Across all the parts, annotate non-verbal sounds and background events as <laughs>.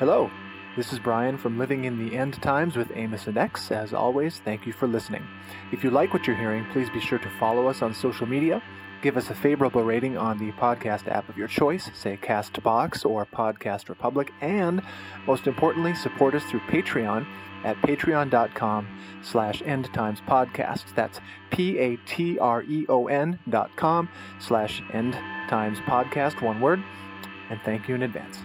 Hello, this is Brian from Living in the End Times with Amos and X. As always, thank you for listening. If you like what you're hearing, please be sure to follow us on social media. Give us a favorable rating on the podcast app of your choice, say Castbox or Podcast Republic, and most importantly, support us through Patreon at patreon.com slash endtimespodcast. That's P-A-T-R-E-O-N dot com slash endtimespodcast, one word. And thank you in advance.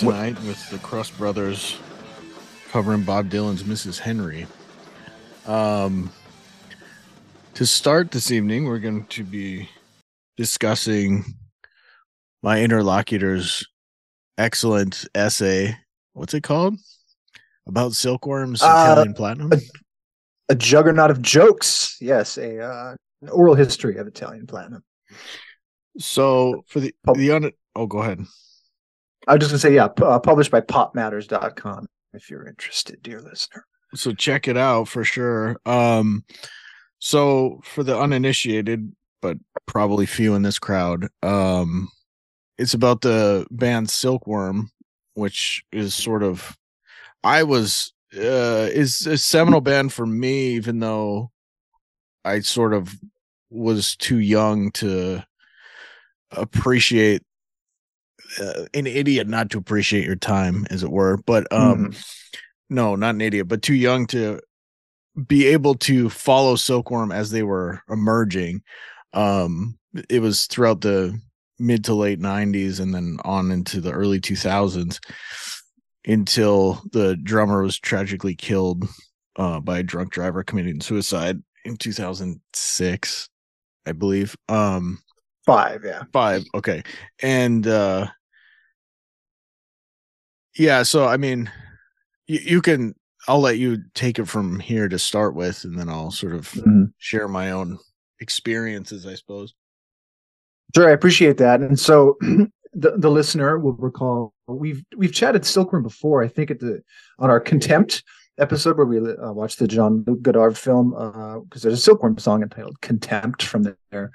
Kicking it off tonight with the Crust Brothers covering Bob Dylan's Mrs. Henry. Um, to start this evening, we're going to be discussing my interlocutor's excellent essay. What's it called? About silkworms, Uh, Italian platinum. a juggernaut of jokes. Yes, a uh, an oral history of Italian platinum. So for the the un- oh, go ahead. I was just gonna say, yeah, pu- uh, published by PopMatters.com. If you're interested, dear listener. so check it out for sure um so for the uninitiated but probably few in this crowd um it's about the band silkworm which is sort of i was uh is a seminal band for me even though i sort of was too young to appreciate uh, an idiot not to appreciate your time as it were but um no, not an idiot, but too young to be able to follow Silkworm as they were emerging. Um, it was throughout the mid to late 90s and then on into the early 2000s until the drummer was tragically killed uh, by a drunk driver committing suicide in 2006, I believe. Um, Five, yeah. five okay and uh yeah so i mean you, you can i'll let you take it from here to start with and then i'll sort of Mhm. share my own experiences i suppose Sure, I appreciate that. And so <clears throat> the, the listener will recall we've we've chatted Silkworm before. I think at the on our contempt episode where we uh, watched the Jean-Luc Godard film uh because there's a Silkworm song entitled "Contempt" from their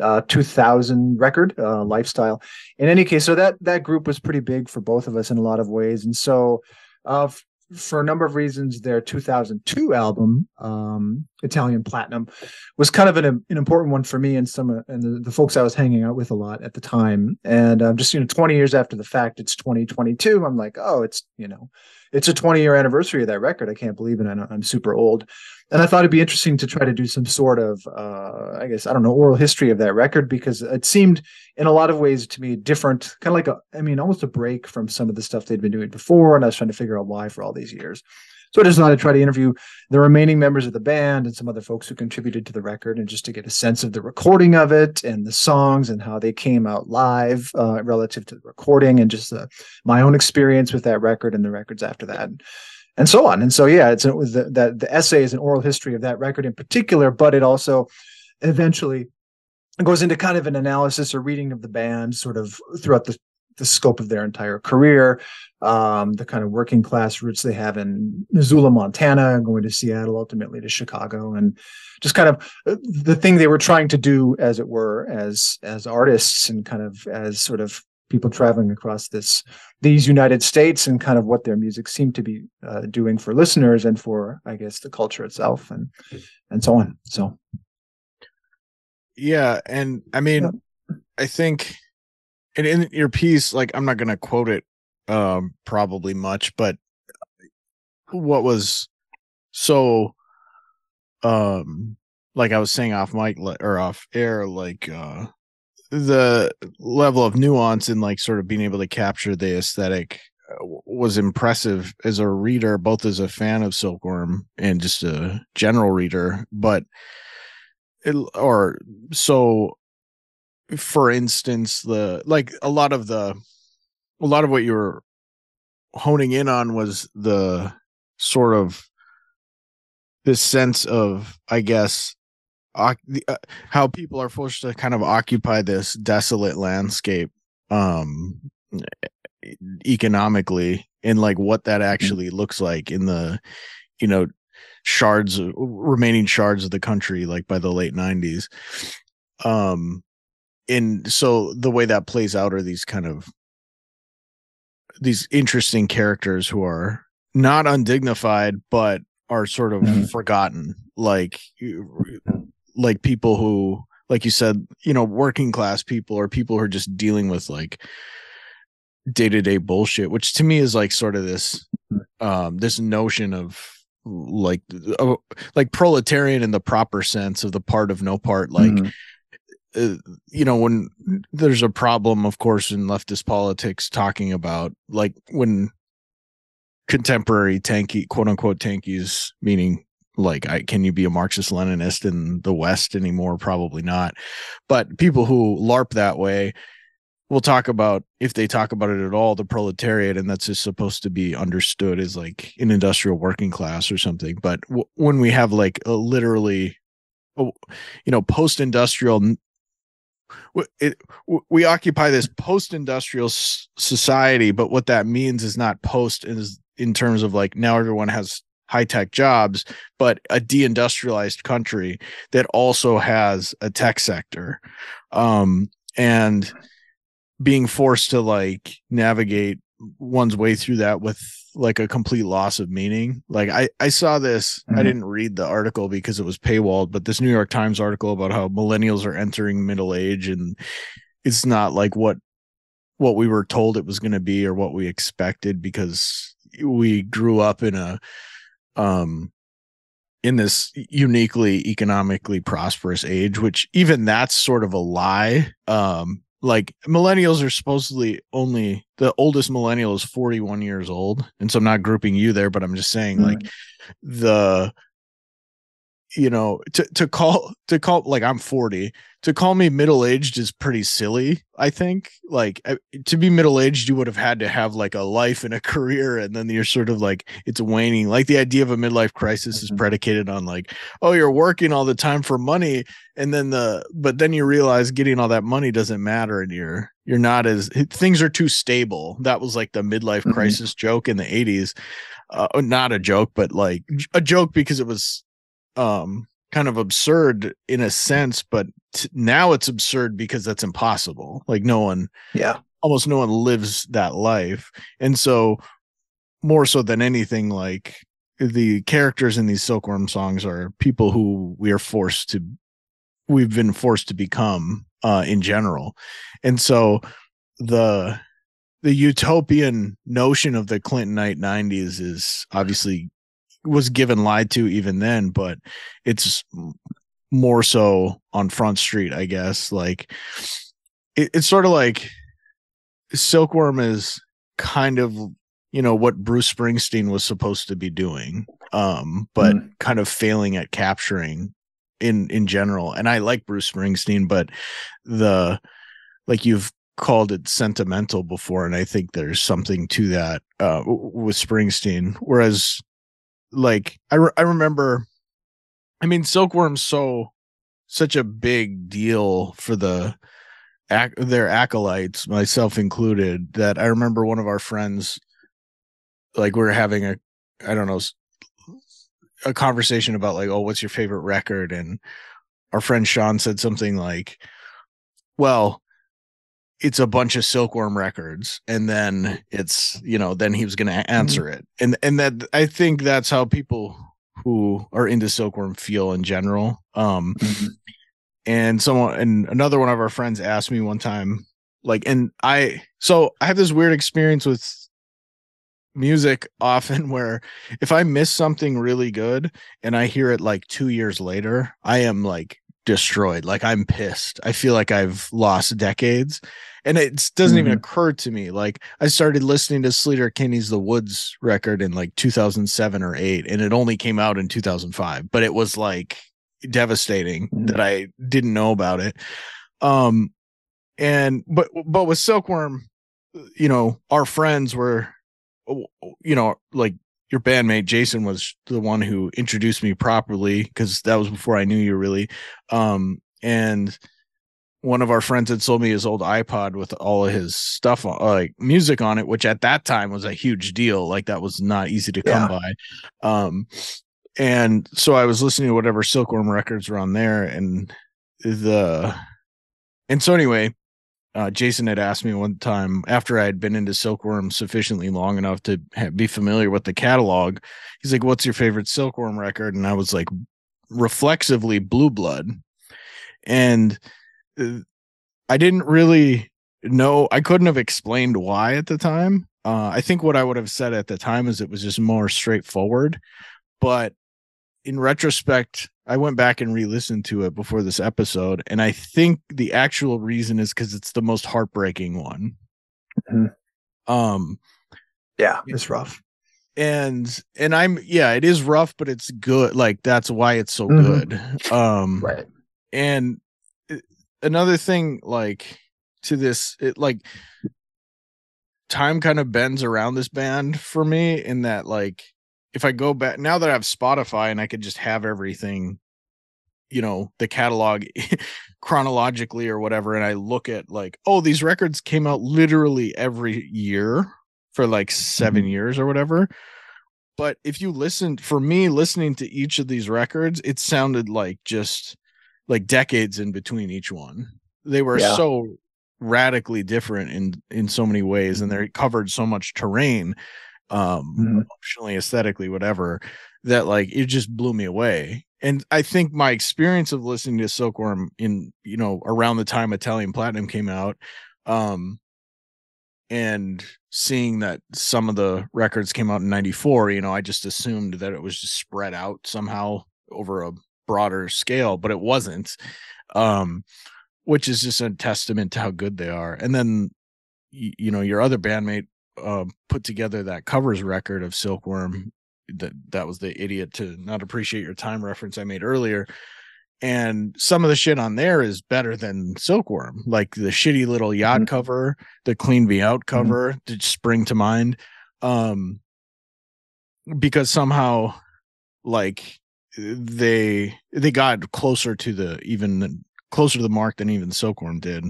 uh, 2000 record, uh, "Lifestyle." In any case, so that that group was pretty big for both of us in a lot of ways, and so uh, f- for a number of reasons, their 2002 album, um, Italian Platinum, was kind of an, an important one for me and some and the, the, folks I was hanging out with a lot at the time. And um, just you know, 20 years after the fact, it's 2022. I'm like, oh, it's you know, it's a 20 year anniversary of that record. I can't believe it. I'm super old. And I thought it'd be interesting to try to do some sort of, uh, I guess, I don't know, oral history of that record because it seemed in a lot of ways to me different, kind of like a, I mean, almost a break from some of the stuff they'd been doing before. And I was trying to figure out why for all these years. So I just thought I'd try to interview the remaining members of the band and some other folks who contributed to the record and just to get a sense of the recording of it and the songs and how they came out live uh, relative to the recording and just uh, my own experience with that record and the records after that and so on. And so, yeah, it's the, that the essay is an oral history of that record in particular, but it also eventually goes into kind of an analysis or reading of the band sort of throughout the, the scope of their entire career, um, the kind of working class roots they have in Missoula, Montana, going to Seattle, ultimately to Chicago, and just kind of uh, the thing they were trying to do, as it were, as as artists and kind of as sort of people traveling across this these United States and kind of what their music seemed to be uh, doing for listeners and for I guess the culture itself and and so on. So yeah, and I mean, yeah. I think and in your piece, like I'm not going to quote it um probably much, but what was so um like I was saying off mic or off air, like uh the level of nuance and like sort of being able to capture the aesthetic uh, was impressive as a reader, both as a fan of Silkworm and just a general reader. But it, or so, for instance, the like a lot of the a lot of what you were honing in on was the sort of this sense of, I guess, uh, how people are forced to kind of occupy this desolate landscape um economically and like what that mm-hmm. actually looks like in the you know shards remaining shards of the country like by the late 90s um and so the way that plays out are these kind of these interesting characters who are not undignified but are sort of mm-hmm. forgotten like like people who like you said you know working class people or people who are just dealing with like day-to-day bullshit which to me is like sort of this um this notion of like uh, like proletarian in the proper sense of the part of no part like mm-hmm. uh, you know when there's a problem of course in leftist politics talking about like when contemporary tanky quote unquote tankies meaning like I, can you be a marxist leninist in the west anymore? Probably not. But people who larp that way will talk about if they talk about it at all the proletariat and that's just supposed to be understood as like an industrial working class or something. But w- when we have like a literally you know post-industrial it, we occupy this post-industrial society but what that means is not post is in terms of like now everyone has high tech jobs, but a deindustrialized country that also has a tech sector. Um, and being forced to like navigate one's way through that with like a complete loss of meaning. Like I, I saw this, mm-hmm. I didn't read the article because it was paywalled, but this New York Times article about how millennials are entering middle age and it's not like what what we were told it was going to be or what we expected because we grew up in a um in this uniquely economically prosperous age which even that's sort of a lie um like millennials are supposedly only the oldest millennial is 41 years old and so i'm not grouping you there but i'm just saying mm-hmm. like the you know to to call to call like i'm 40 to call me middle aged is pretty silly. I think like to be middle aged, you would have had to have like a life and a career, and then you're sort of like it's waning. Like the idea of a midlife crisis is mm-hmm. predicated on like, oh, you're working all the time for money, and then the but then you realize getting all that money doesn't matter, and you're you're not as things are too stable. That was like the midlife mm-hmm. crisis joke in the '80s. Uh, not a joke, but like a joke because it was um kind of absurd in a sense, but t- now it's absurd because that's impossible. Like no one, yeah, almost no one lives that life. And so more so than anything like the characters in these silkworm songs are people who we are forced to we've been forced to become uh in general and so the the utopian notion of the clintonite 90s is obviously was given lied to even then but it's more so on front street i guess. Like it, it's sort of like silkworm is kind of you know what bruce springsteen was supposed to be doing um but Mm. kind of failing at capturing in in general. And i like bruce springsteen but the like you've called it sentimental before and i think there's something to that uh with springsteen. Whereas like i re- i remember i mean silkworm's so such a big deal for the ac- their acolytes myself included that i remember one of our friends like we were having a i don't know a conversation about like oh what's your favorite record? And our friend sean said something like well it's a bunch of silkworm records and then it's you know then he was going to answer it and and that i think that's how people who are into silkworm feel in general um Mhm. and someone and another one of our friends asked me one time like and i so i have this weird experience with music often <laughs> where if i miss something really good and i hear it like 2 years later i am like destroyed. Like i'm pissed. I feel like i've lost decades. And it doesn't even Mhm. occur to me. Like i started listening to Sleater-Kinney's the woods record in like 2007 or 8 and it only came out in 2005 but it was like devastating Mhm. that i didn't know about it. Um and but but with silkworm you know our friends were you know like your bandmate jason was the one who introduced me properly because that was before i knew you really. Um and one of our friends had sold me his old ipod with all of his stuff on like music on it which at that time was a huge deal like that was not easy to come by. Um and so i was listening to whatever silkworm records were on there and the and so anyway uh, Jason had asked me one time after I had been into Silkworm sufficiently long enough to ha- be familiar with the catalog. He's like, "What's your favorite Silkworm record?" And I was like, reflexively, Blue Blood. And uh, I didn't really know. I couldn't have explained why at the time. Uh, I think what I would have said at the time is it was just more straightforward. But in retrospect, I went back and re-listened to it before this episode, and I think the actual reason is because it's the most heartbreaking one. Mhm. Um, Yeah, it's rough. and and I'm yeah, it is rough, but it's good. Like that's why it's so Mhm. good. Um, Right. and uh, another thing, like to this, it like time kind of bends around this band for me in that like if I go back now that I have Spotify and I could just have everything, you know, the catalog <laughs> chronologically or whatever, and I look at like, oh, these records came out literally every year for like 7 Mhm. years or whatever. But if you listened for me listening to each of these records, it sounded like just like decades in between each one. They were Yeah. so radically different in in so many ways and they covered so much terrain um Mhm. emotionally aesthetically whatever that like it just blew me away and i think my experience of listening to silkworm in you know around the time italian platinum came out um and seeing that some of the records came out in 94 you know i just assumed that it was just spread out somehow over a broader scale but it wasn't um which is just a testament to how good they are and then you, you know your other bandmate uh, put together that covers record of silkworm that that was the idiot to not appreciate your time reference i made earlier and some of the shit on there is better than silkworm like the shitty little yacht Mhm. cover the clean me out cover did spring to mind um because somehow like they they got closer to the even closer to the mark than even silkworm did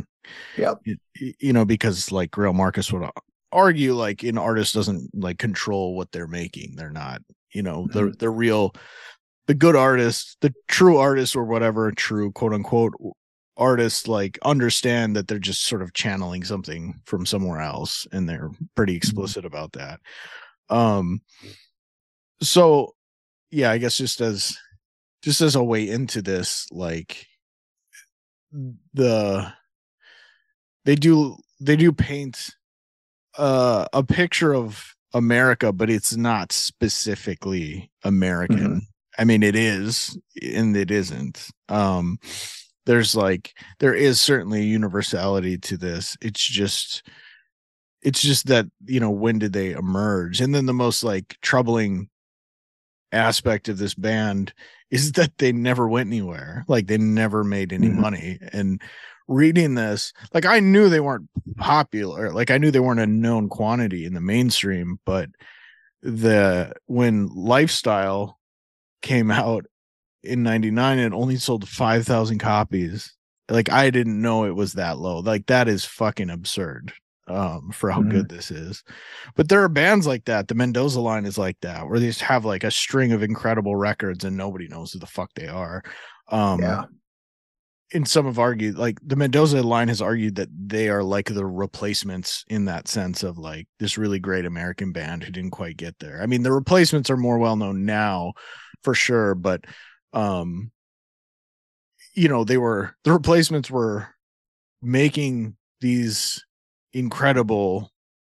Yep. y- y- you know because like Greil Marcus would argue like an artist doesn't like control what they're making they're not you know the the real the good artists the true artists or whatever true quote unquote artists like understand that they're just sort of channeling something from somewhere else and they're pretty explicit about that. Um so yeah, I guess just as just as a way into this, like the they do they do paint uh a picture of America, but it's not specifically American. Mhm. I mean it is and it isn't. Um there's like there is certainly a universality to this. It's just it's just that, you know, when did they emerge? And then the most like troubling aspect of this band is that they never went anywhere. Like they never made any Mhm. money. And reading this, like I knew they weren't popular. Like I knew they weren't a known quantity in the mainstream, but the when lifestyle came out in 99 it only sold 5000 copies like i didn't know it was that low like that is fucking absurd um for how Mhm. good this is but there are bands like that the mendoza line is like that where they just have like a string of incredible records and nobody knows who the fuck they are um Yeah. And some have argued like the Mendoza line has argued that they are like the replacements in that sense of like this really great American band who didn't quite get there. I mean, the replacements are more well known now for sure, but um you know, they were the replacements were making these incredible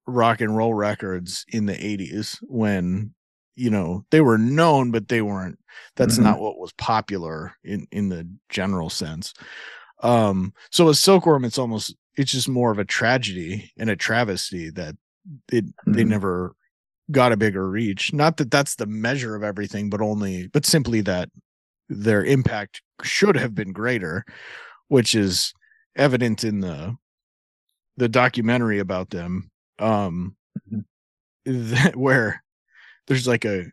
rock and roll records in the 80s when you know they were known but they weren't that's Mhm. not what was popular in in the general sense um so as silkworm it's almost it's just more of a tragedy and a travesty that it they Mhm. never got a bigger reach not that that's the measure of everything but only but simply that their impact should have been greater which is evident in the the documentary about them um Mhm. that, <laughs> where there's like a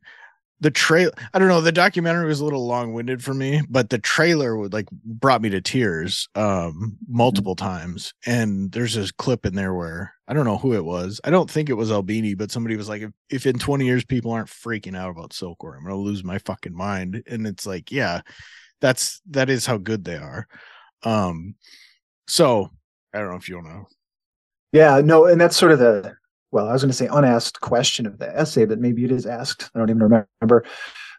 the trail i don't know the documentary was a little long-winded for me but the trailer would like brought me to tears um multiple times. And there's this clip in there where i don't know who it was i don't think it was albini but somebody was like if, if in 20 years people aren't freaking out about silkworm i'm gonna lose my fucking mind. And it's like yeah that's that is how good they are. Um so i don't know if you want to Yeah, no, and that's sort of the well, I was going to say unasked question of the essay, but maybe it is asked. I don't even remember.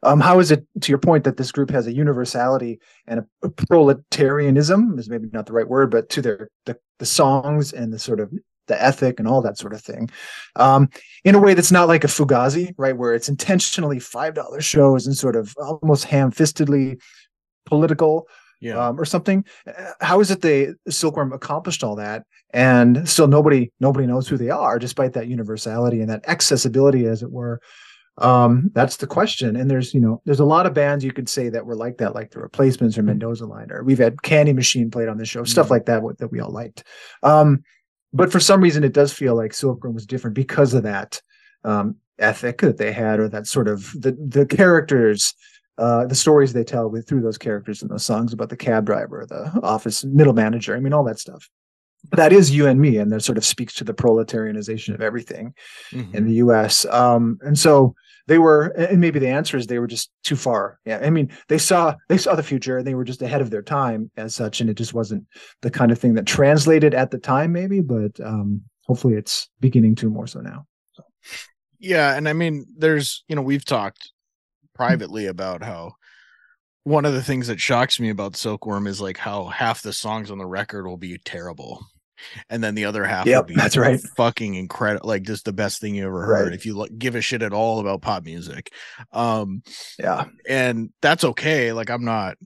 Um, how is it to your point that this group has a universality and a, a proletarianism is maybe not the right word, but to their the, the songs and the sort of the ethic and all that sort of thing, um, in a way that's not like a Fugazi, right, where it's intentionally five dollar shows and sort of almost ham-fistedly political yeah um, or something. Uh, How is it they Silkworm accomplished all that, and still nobody nobody knows who they are, despite that universality and that accessibility, as it were. Um, that's the question. And there's you know there's a lot of bands you could say that were like that, like the Replacements or Mendoza Line, or we've had Candy Machine played on the show, stuff Mhm. like that that we all liked. Um, but for some reason, it does feel like Silkworm was different because of that um, ethic that they had, or that sort of the the characters uh, the stories they tell with, through those characters in those songs about the cab driver, the office middle manager. I mean, all that stuff. That is you and me, and that sort of speaks to the proletarianization of everything Mhm. in the U.S. Um, and so they were, and maybe the answer is they were just too far. Yeah, I mean, they saw they saw the future, and they were just ahead of their time as such, and it just wasn't the kind of thing that translated at the time, maybe. But um, hopefully, it's beginning to more so now. Yeah, and I mean, there's you know we've talked privately about how one of the things that shocks me about Silkworm is like how half the songs on the record will be terrible, and then the other half will be that's right. fucking incredible, like just the best thing you ever heard Right. if you like, give a shit at all about pop music. Um, Yeah, and that's okay. Like I'm not.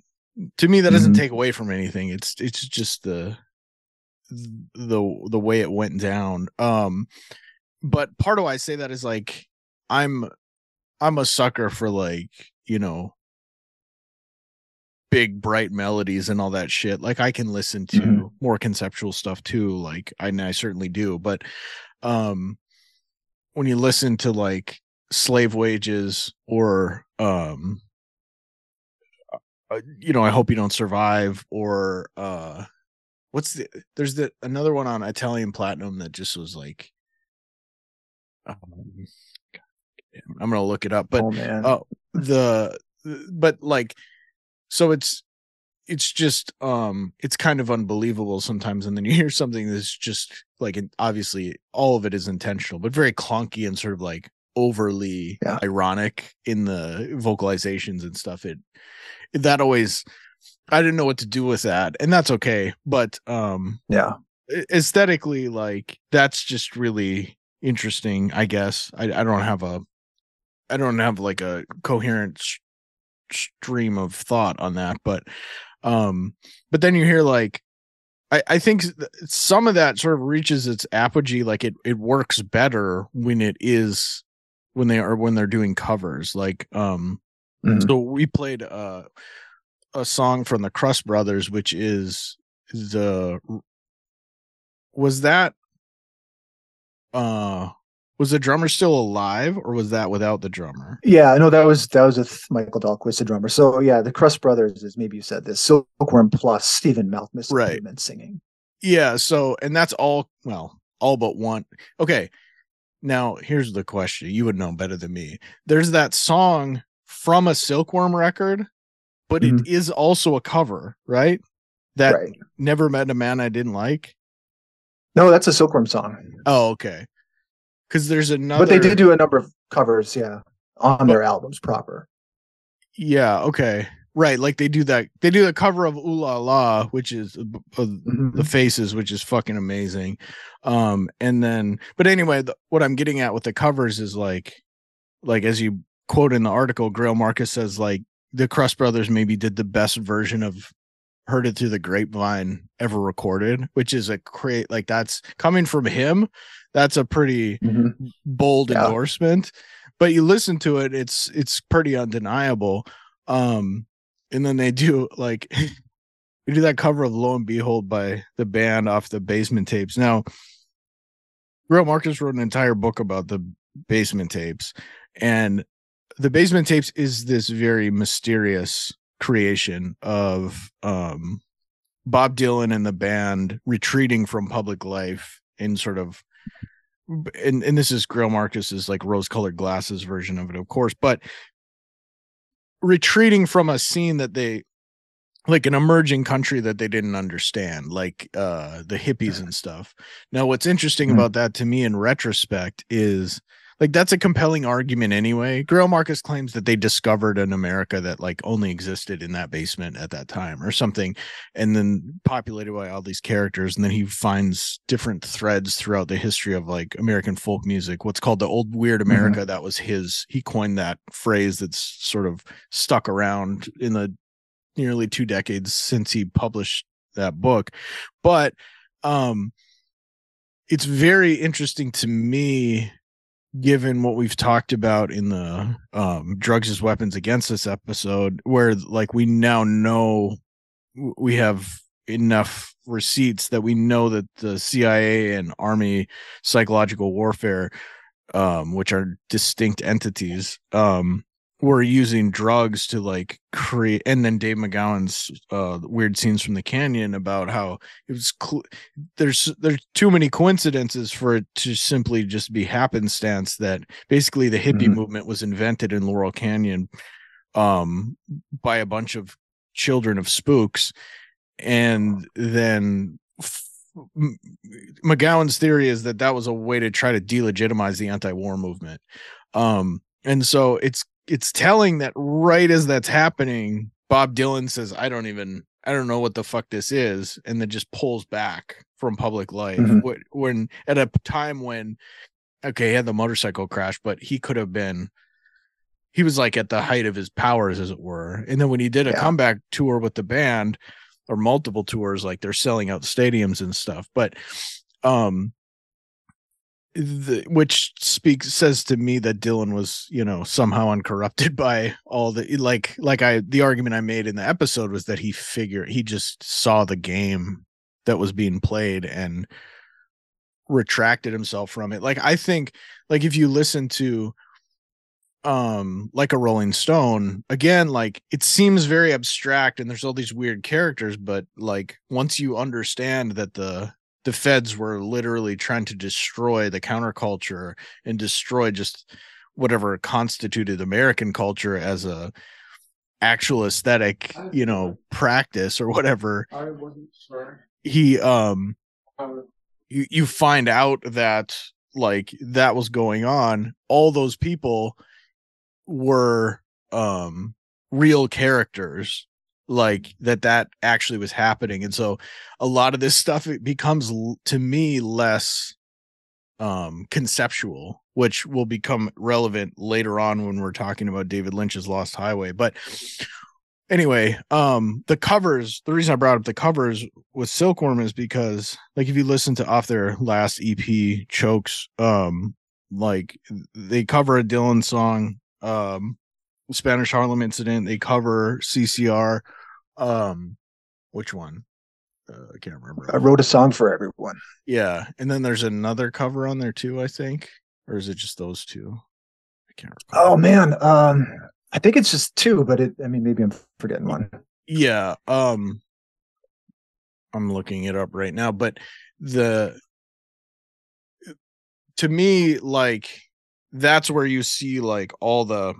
To me, that doesn't Mhm. take away from anything. It's it's just the the the way it went down. Um, but part of why I say that is like I'm I'm a sucker for like you know big bright melodies and all that shit. Like I can listen to Mhm. more conceptual stuff too. Like I, I certainly do. But um, when you listen to like slave wages or um uh, you know i hope you don't survive or uh what's the there's the another one on italian platinum that just was like um, i'm gonna look it up but oh oh the but like so it's it's just um it's kind of unbelievable sometimes and then you <laughs> hear something that's just like obviously all of it is intentional but very clunky and sort of like overly Yeah. ironic in the vocalizations and stuff. It that always I didn't know what to do with that, and that's okay. But um Yeah. aesthetically, like that's just really interesting. I guess I I don't have a I don't have like a coherent s- stream of thought on that, but um but then you hear like I, I think th- some of that sort of reaches its apogee like it it works better when it is when they are when they're doing covers like um Mhm. so we played uh a song from the Crust Brothers which is the was that uh was the drummer still alive or was that without the drummer Yeah, no, that was that was with Michael Dahlquist, the drummer. So yeah, the Crust Brothers is maybe you said this Silkworm plus Stephen Malkmus Right. and singing. Yeah, so and that's all well, all but one. Okay. Now, here's the question. You would know better than me. There's that song from a Silkworm record, but it mm-hmm. is also a cover, right? That right. Never Met a Man I Didn't Like. No, that's a Silkworm song. Oh, okay. Cuz there's another But they did do a number of covers, yeah, on their albums proper. Yeah, okay. Right, like they do that. They do the cover of Ooh La La, which is uh, uh, Mhm. the faces which is fucking amazing um and then but anyway the, what i'm getting at with the covers is like like as you quote in the article greil marcus says like the crust brothers maybe did the best version of heard it through the grapevine ever recorded which is a great like that's coming from him that's a pretty Mhm. bold Yeah. endorsement but you listen to it it's it's pretty undeniable um and then they do like <laughs> we do that cover of lo and behold by the band off the basement tapes now Greil Marcus wrote an entire book about the basement tapes and the basement tapes is this very mysterious creation of um Bob Dylan and the band retreating from public life in sort of and and this is Greil Marcus's like rose colored glasses version of it, of course, but retreating from a scene that they like an emerging country that they didn't understand, like uh the hippies and stuff. Now, what's interesting Mhm. about that to me in retrospect is like that's a compelling argument anyway. Greil Marcus claims that they discovered an America that like only existed in that basement at that time or something, and then populated by all these characters. And then he finds different threads throughout the history of like American folk music, what's called the old weird America. That was his, he coined that phrase that's sort of stuck around in the nearly two decades since he published that book. But um it's very interesting to me given what we've talked about in the um drugs as weapons against us episode where like we now know we have enough receipts that we know that the CIA and army psychological warfare um which are distinct entities um were using drugs to like create and then Dave McGowan's uh weird scenes from the canyon about how it was cl- there's there's too many coincidences for it to simply just be happenstance that basically the hippie Mhm. movement was invented in Laurel Canyon um by a bunch of children of spooks and then McGowan's theory is that that was a way to try to delegitimize the anti-war movement um and so it's it's telling that right as that's happening Bob Dylan says I don't even I don't know what the fuck this is and then just pulls back from public life Mhm. Wh- when at a time when okay he had the motorcycle crash but he could have been he was like at the height of his powers as it were and then when he did a Yeah. comeback tour with the band or multiple tours like they're selling out stadiums and stuff but um the, which speaks says to me that Dylan was, you know, somehow uncorrupted <laughs> by all the like like I the argument I made in the episode was that he figured he just saw the game that was being played and retracted himself from it. Like I think like if you listen to um like a Rolling Stone, again, like it seems very abstract and there's all these weird characters, but like once you understand that the the feds were literally trying to destroy the counterculture and destroy just whatever constituted American culture as a actual aesthetic, you know, practice or whatever. I wasn't sure. He um you you find out that like that was going on all those people were um real characters like that that actually was happening and so a lot of this stuff it becomes to me less um conceptual which will become relevant later on when we're talking about David Lynch's Lost Highway but anyway um the covers the reason I brought up the covers with Silkworm is because like if you listen to off their last EP chokes um like they cover a Dylan song um Spanish Harlem incident they cover CCR um which one uh, I can't remember I wrote a song for everyone. yeah, and then there's another cover on there too, I think, or is it just those two? I can't recall. Oh man, um, I think it's just two, but it. I mean, maybe I'm forgetting one. yeah, um, I'm looking it up right now, but the to me, like that's where you see like all the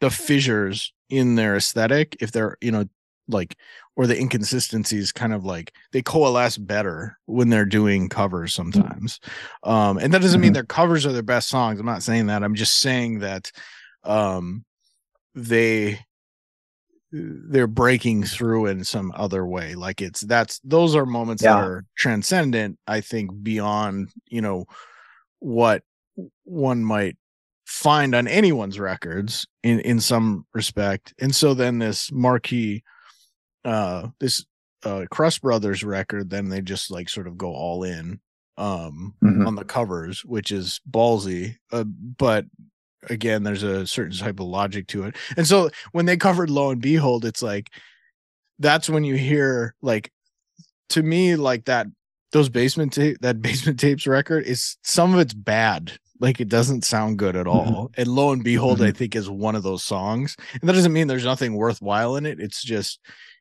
the fissures in their aesthetic, if they're you know like or the inconsistencies kind of like they coalesce better when they're doing covers sometimes. Um and that doesn't mean Mhm. their covers are their best songs. I'm not saying that. I'm just saying that um they they're breaking through in some other way. Like it's that's those are moments that are transcendent i think beyond you know what one might find on anyone's records in in some respect. And so then this marquee uh this uh crust brothers record then they just like sort of go all in um Mhm. on the covers which is ballsy uh, but again there's a certain type of logic to it. And so when they covered lo and behold it's like that's when you hear like to me like that those basement tape that <laughs> basement tapes record is some of it's bad. Like it doesn't sound good at all. And lo and behold i think is one of those songs. And that doesn't mean there's nothing worthwhile in it. It's just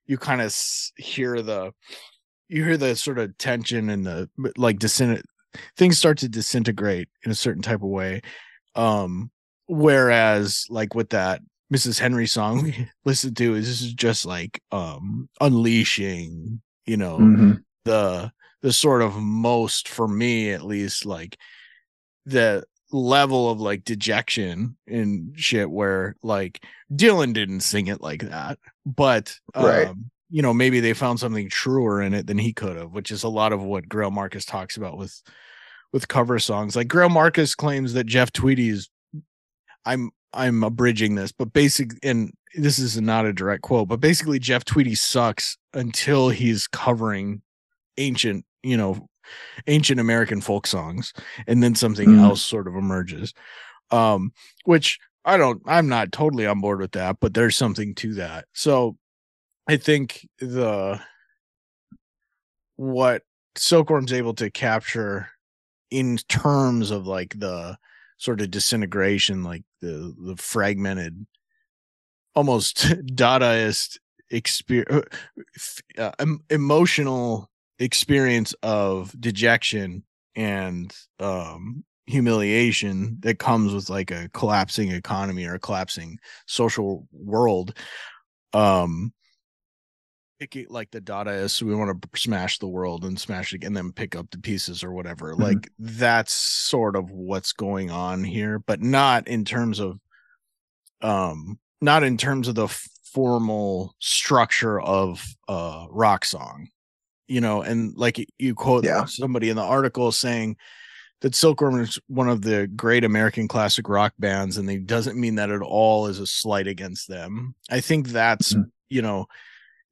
you kind of hear the you hear the sort of tension and the like disin- things start to disintegrate in a certain type of way um whereas like with that mrs henry song <laughs> we listened to is this is just like um unleashing you know Mhm. the the sort of most for me at least like the level of like dejection and shit where like Dylan didn't sing it like that but um Right. you know maybe they found something truer in it than he could have which is a lot of what Greil Marcus talks about with with cover songs like Greil Marcus claims that Jeff Tweedy is I'm I'm abridging this but basic and this is not a direct quote but basically Jeff Tweedy sucks until he's covering ancient you know ancient american folk songs and then something Mm. else sort of emerges um which i don't i'm not totally on board with that but there's something to that so i think the what silkworm's able to capture in terms of like the sort of disintegration like the the fragmented almost <laughs> dadaist experience uh, emotional experience of dejection and um humiliation that comes with like a collapsing economy or a collapsing social world um pick it like the dadaists we want to smash the world and smash it and then pick up the pieces or whatever Mhm. like that's sort of what's going on here but not in terms of um not in terms of the formal structure of uh rock song you know and like you quote Yeah. somebody in the article saying that silkworm is one of the great american classic rock bands and it doesn't mean that at all as a slight against them i think that's Mhm. you know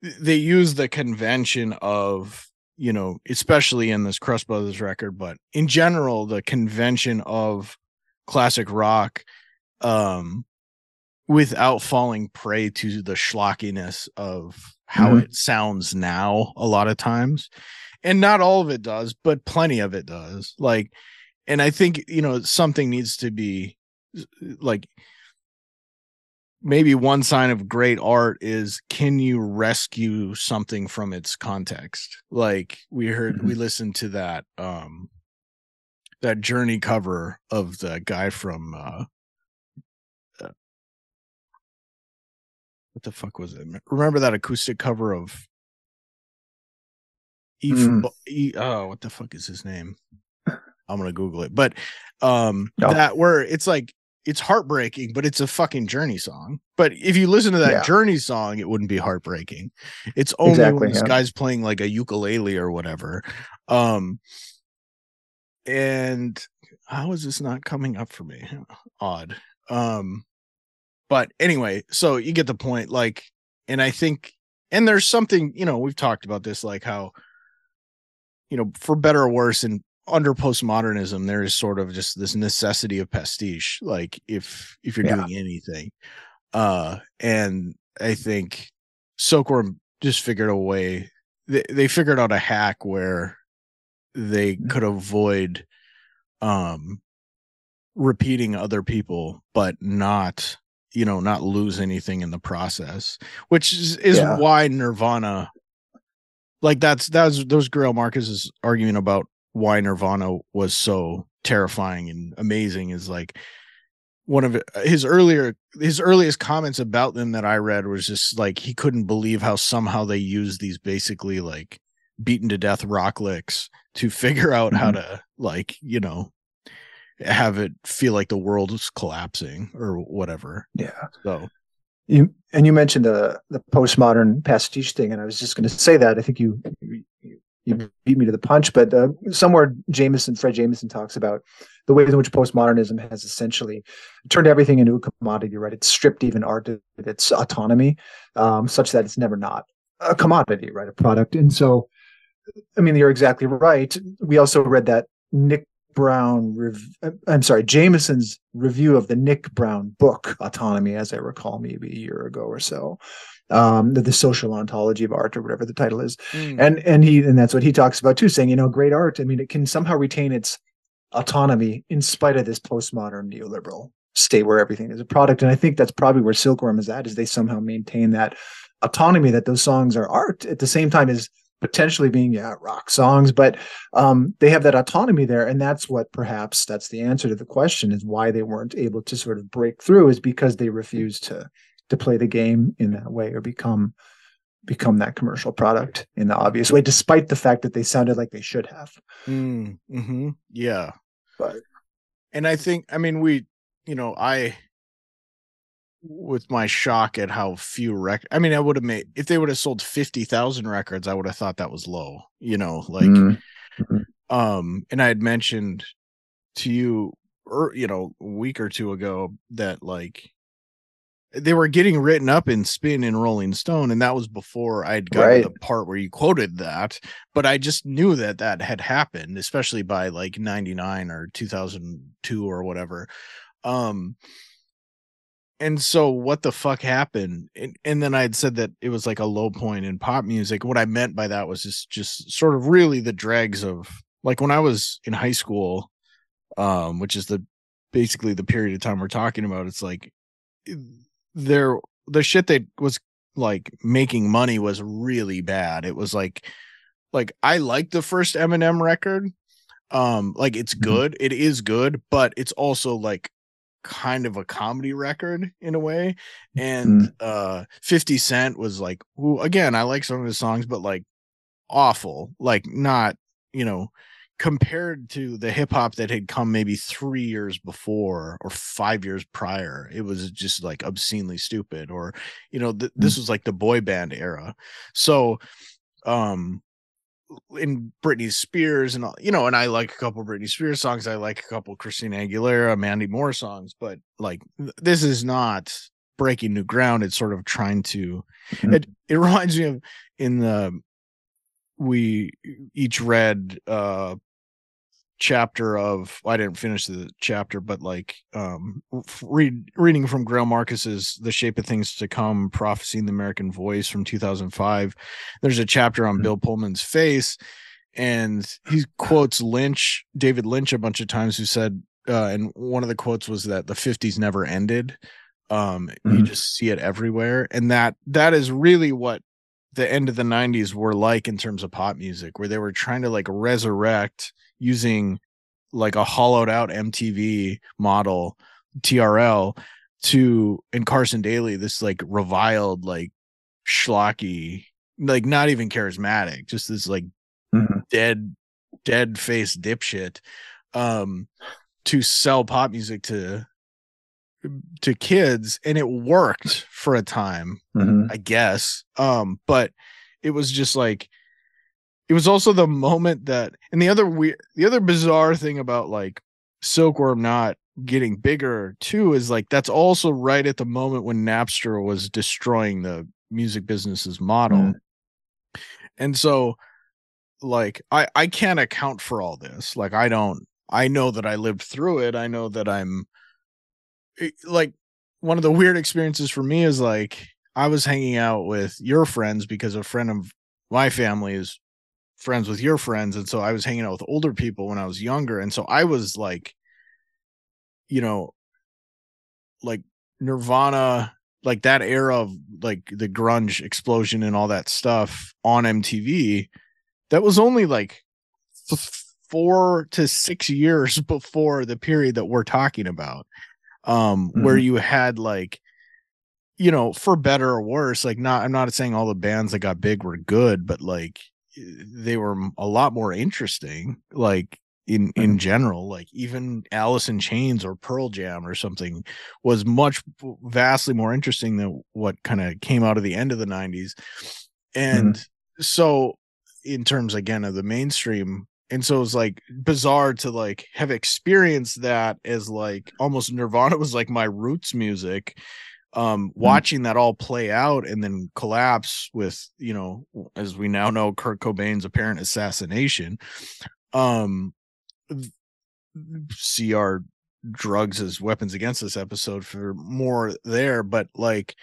they use the convention of you know especially in this crust brothers record but in general the convention of classic rock um without falling prey to the schlockiness of how Mhm. it sounds now a lot of times. And not all of it does but plenty of it does. Like and i think you know something needs to be like maybe one sign of great art is can you rescue something from its context? Like we heard we listened to that um that journey cover of the guy from uh, what the fuck was it remember that acoustic cover of Eve, Mm. E- oh what the fuck is his name I'm gonna Google it. But um No. that where it's like it's heartbreaking, but it's a fucking journey song. But if you listen to that Yeah. journey song, it wouldn't be heartbreaking. It's only Exactly, when this yeah. guy's playing like a ukulele or whatever. Um and how is this not coming up for me? Odd. Um but anyway, so you get the point. Like, and I think and there's something, you know, we've talked about this, like how you know, for better or worse, and under postmodernism, there is sort of just this necessity of pastiche. Like if if you're Yeah. doing anything, uh, and I think Silkworm just figured a way. They they figured out a hack where they Mm. could avoid, um, repeating other people, but not you know not lose anything in the process which is, is Yeah. why nirvana like that's that was those Greil Marcus's argument about why Nirvana was so terrifying and amazing is like one of uh, his earlier his earliest comments about them that I read was just like he couldn't believe how somehow they used these basically like beaten to death rock licks to <laughs> figure out how mm-hmm. to like you know have it feel like the world is collapsing or whatever Yeah. so You and you mentioned the the postmodern pastiche thing, and I was just going to say that. I think you you, you beat me to the punch, but uh, somewhere Jameson, Fred Jameson talks about the ways in which postmodernism has essentially turned everything into a commodity. Right? It's stripped even art of its autonomy, um, such that it's never not a commodity, right? A product. And so, I mean, you're exactly right. We also read that Nick Brown, rev- I'm sorry, Jameson's review of the Nick Brown book, Autonomy, as I recall, maybe a year ago or so, um, the, the social ontology of art or whatever the title is. And and he and that's what he talks about too, saying, you know, great art, I mean, it can somehow retain its autonomy in spite of this postmodern neoliberal state where everything is a product. And I think that's probably where Silkworm is at, is they somehow maintain that autonomy that those songs are art at the same time as potentially being yeah rock songs but um they have that autonomy there and that's what perhaps that's the answer to the question is why they weren't able to sort of break through is because they refused to to play the game in that way or become become that commercial product in the obvious way despite the fact that they sounded like they should have Mm, hmm Yeah. But- and I think I mean we, you know, I with my shock at how few rec I mean, I would have made if they would have sold fifty thousand records, I would have thought that was low, you know, like Mm. um and I had mentioned to you or you know, a week or two ago that like they were getting written up in spin in rolling stone and that was before i'd got Right. the part where you quoted that but i just knew that that had happened especially by like 99 or 2002 or whatever um and so what the fuck happened? And, and then i had said that it was like a low point in pop music. What i meant by that was just just sort of really the dregs of like when i was in high school um which is the basically the period of time we're talking about it's like there the shit that was like making money was really bad. It was like like i like the first eminem record um like it's Mhm. good it is good but it's also like kind of a comedy record in a way. And uh 50 cent was like who again i like some of his songs but like awful like not you know compared to the hip hop that had come maybe 3 years before or 5 years prior it was just like obscenely stupid or you know th- this was like the boy band era. So um in Britney Spears and all, you know, and I like a couple Britney Spears songs. I like a couple Christina Aguilera, Mandy Moore songs, but like th- this is not breaking new ground. It's sort of trying to. Mhm. It it <laughs> reminds me of in the we each read uh chapter of I didn't finish the chapter, but like um read reading from Greil Marcus's The Shape of Things to Come, Prophesying the American Voice from 2005. There's a chapter on Mhm. Bill Pullman's face, and he quotes Lynch, David Lynch, a bunch of times, who said, uh, and one of the quotes was that the 50s never ended. Um, you Mhm. just see it everywhere, and that that is really what the end of the 90s were like in terms of pop music where they were trying to like resurrect using like a hollowed out MTV model TRL to and Carson Daly this like reviled like schlocky like not even charismatic just this like Mhm. dead dead face dipshit um to sell pop music to to kids and it worked for a time Mhm. I guess. Um, but it was just like it was also the moment that and the other weird the other bizarre thing about like Silkworm not getting bigger too is like that's also right at the moment when Napster was destroying the music business's model. Mm. And so like I I can't account for all this. Like I don't I know that I lived through it. I know that I'm like one of the weird experiences for me is like I was hanging out with your friends because a friend of my family is friends with your friends and so I was hanging out with older people when I was younger and so I was like you know like Nirvana like that era of like the grunge explosion and all that stuff on MTV that was only like f- 4 to 6 years <laughs> before the period that we're talking about um where you had like you know for better or worse like not i'm not saying all the bands that got big were good but like they were a lot more interesting like in mm-hmm. in general like even alice in chains or pearl jam or something was much vastly more interesting than what kind of came out of the end of the 90s and mm-hmm. so in terms again of the mainstream and so it's like bizarre to like have experienced that as like almost nirvana <laughs> was like my roots music um watching that all play out and then collapse with you know as we now know kurt cobain's apparent assassination um see our drugs as weapons against this episode for more there but like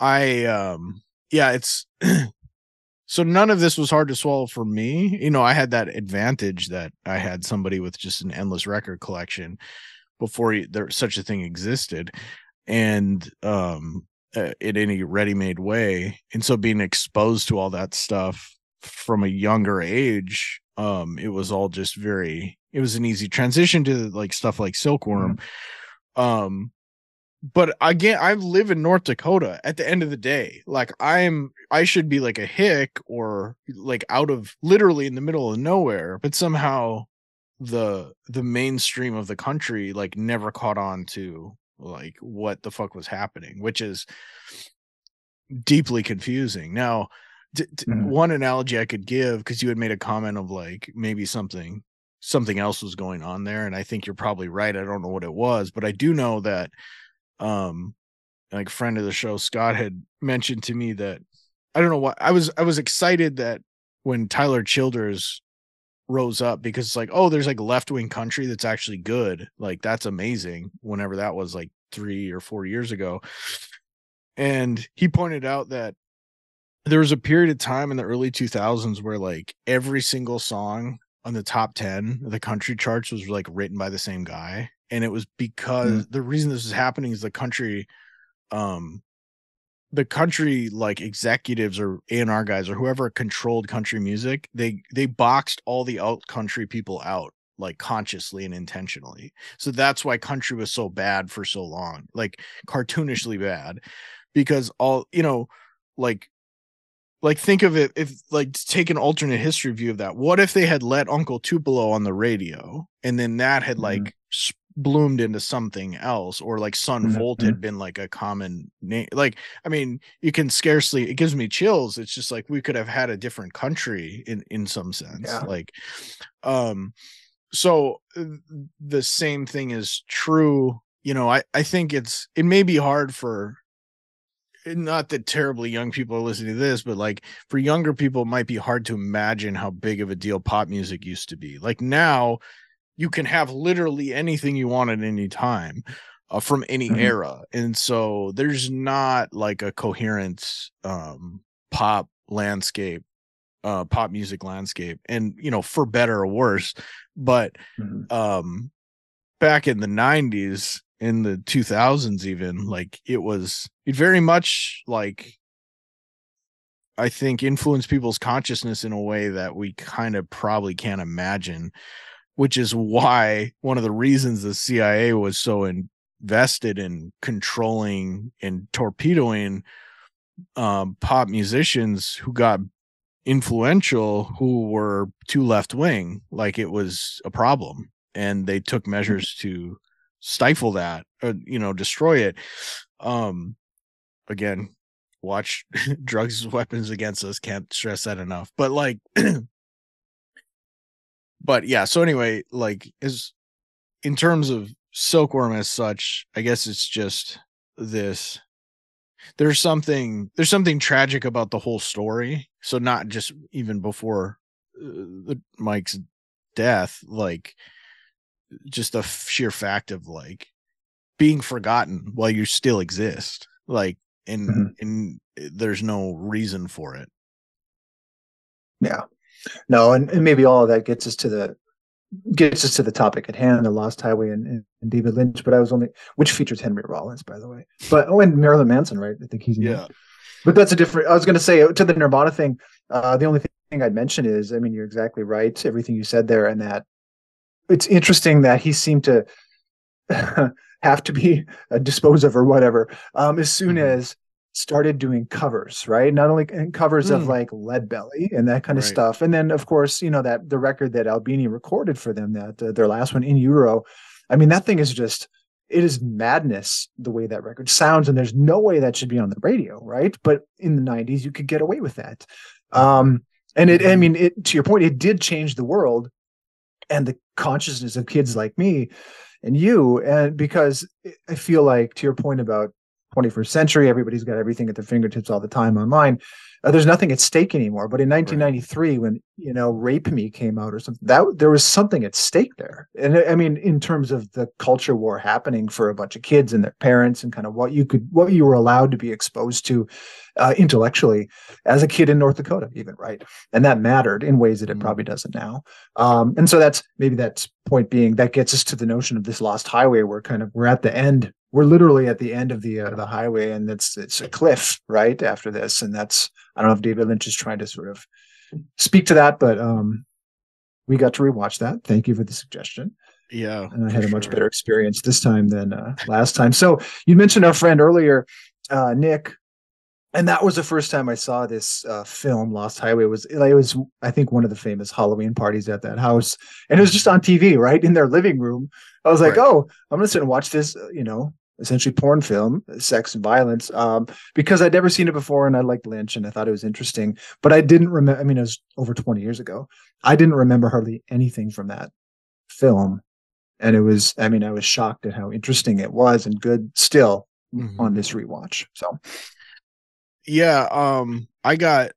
i um yeah it's <clears throat> so none of this was hard to swallow for me. You know i had that advantage that i had somebody with just an endless record collection before there such a thing existed and um in any ready-made way and so being exposed to all that stuff from a younger age um it was all just very it was an easy transition to like stuff like silkworm um but again i live in north dakota at the end of the day like i'm i should be like a hick or like out of literally in the middle of nowhere but somehow the the mainstream of the country like never caught on to like what the fuck was happening which is deeply confusing now d- d- Mhm. one analogy i could give because you had made a comment of like maybe something something else was going on there and i think you're probably right i don't know what it was but i do know that um like friend of the show scott had mentioned to me that i don't know why i was i was excited that when tyler childers rose up because it's like oh there's like left-wing country that's actually good. Like that's amazing whenever that was like three or four years ago. And he pointed out that there was a period of time in the early 2000s where like every single song on the top 10 of the country charts was like written by the same guy. And it was because the reason this is happening is the country um the country like executives or A&R guys or whoever controlled country music they they boxed all the out country people out like consciously and intentionally so that's why country was so bad for so long like cartoonishly bad because all you know like like think of it if like take an alternate history view of that what if they had let uncle tupelo on the radio and then that had Mhm. like bloomed into something else or like Son Mhm. volt had been like a common name like i mean you can scarcely it gives me chills it's just like we could have had a different country in in some sense Yeah. like um so uh, the same thing is true you know i i think it's it may be hard for not that terribly young people are listening to this, but like for younger people, it might be hard to imagine how big of a deal pop music used to be. Like now, you can have literally anything you want at any time uh, from any Mhm. era, and so there's not like a coherent um, pop landscape, uh, pop music landscape, and you know for better or worse. But Mhm. um back in the 90s in the 2000s even like it was it very much like i think influenced people's consciousness in a way that we kind of probably can't imagine which is why one of the reasons the cia was so invested in controlling and torpedoing um pop musicians who got influential who were too left wing, like it was a problem, and they took measures to stifle that or you know destroy it. Um, again, watch <laughs> drugs weapons against us. Can't stress that enough. But like, <clears throat> but yeah. So anyway, like is in terms of silkworm as such, I guess it's just this there's something there's something tragic about the whole story so not just even before uh, the mike's death like just the sheer fact of like being forgotten while you still exist like and Mhm. and there's no reason for it Yeah. No, and, and maybe all of that gets us to the gets us to the topic at hand, the Lost Highway and, and, and David Lynch. But I was only which features Henry Rollins, by the way. But oh, and Marilyn Manson, right? I think he's in it. But that's a different. I was going to say to the Nirvana thing. Uh, the only thing I'd mention is, I mean, you're exactly right. Everything you said there, and that it's interesting that he seemed to <laughs> have to be uh, disposed of or whatever um, as soon Mhm. as started doing covers, right? Not only covers of Mm. like Lead Belly and that kind of Right. stuff, and then of course, you know that the record that Albini recorded for them, that uh, their last one In Utero. I mean, that thing is just it is madness the way that record sounds, and there's no way that should be on the radio, right? But in the '90s, you could get away with that. Um, and it, I mean, it to your point, it did change the world and the consciousness of kids like me and you and because i feel like to your point about 21st century everybody's got everything at their fingertips all the time online uh, there's nothing at stake anymore but in 1993 when you know rape me came out or something that there was something at stake there and i I mean in terms of the culture war happening for a bunch of kids and their parents and kind of what you could what you were allowed to be exposed to uh, intellectually as a kid in north dakota even right and that mattered in ways that it Mhm. probably doesn't now um, and so that's maybe that's point being that gets us to the notion of this lost highway. We're kind of we're at the end. We're literally at the end of the uh, the highway, and it's it's a cliff right after this. And that's I don't know if David Lynch is trying to sort of speak to that, but um, we got to rewatch that. Thank you for the suggestion, yeah and I had a much sure. better experience this time than uh, last time. So you mentioned our friend earlier, uh, Nick. And that was the first time I saw this uh, film, Lost Highway. It was it was I think one of the famous Halloween parties at that house, and it was just on TV, right in their living room. I was like, Right. oh, I'm gonna sit and watch this, uh, you know, essentially porn film, sex and violence, um, because I'd never seen it before, and I liked Lynch, and I thought it was interesting, but I didn't remember. I mean, it was over 20 years ago. I didn't remember hardly anything from that film, and it was. I mean, I was shocked at how interesting it was and good still Mhm. on this rewatch. So. yeah um i got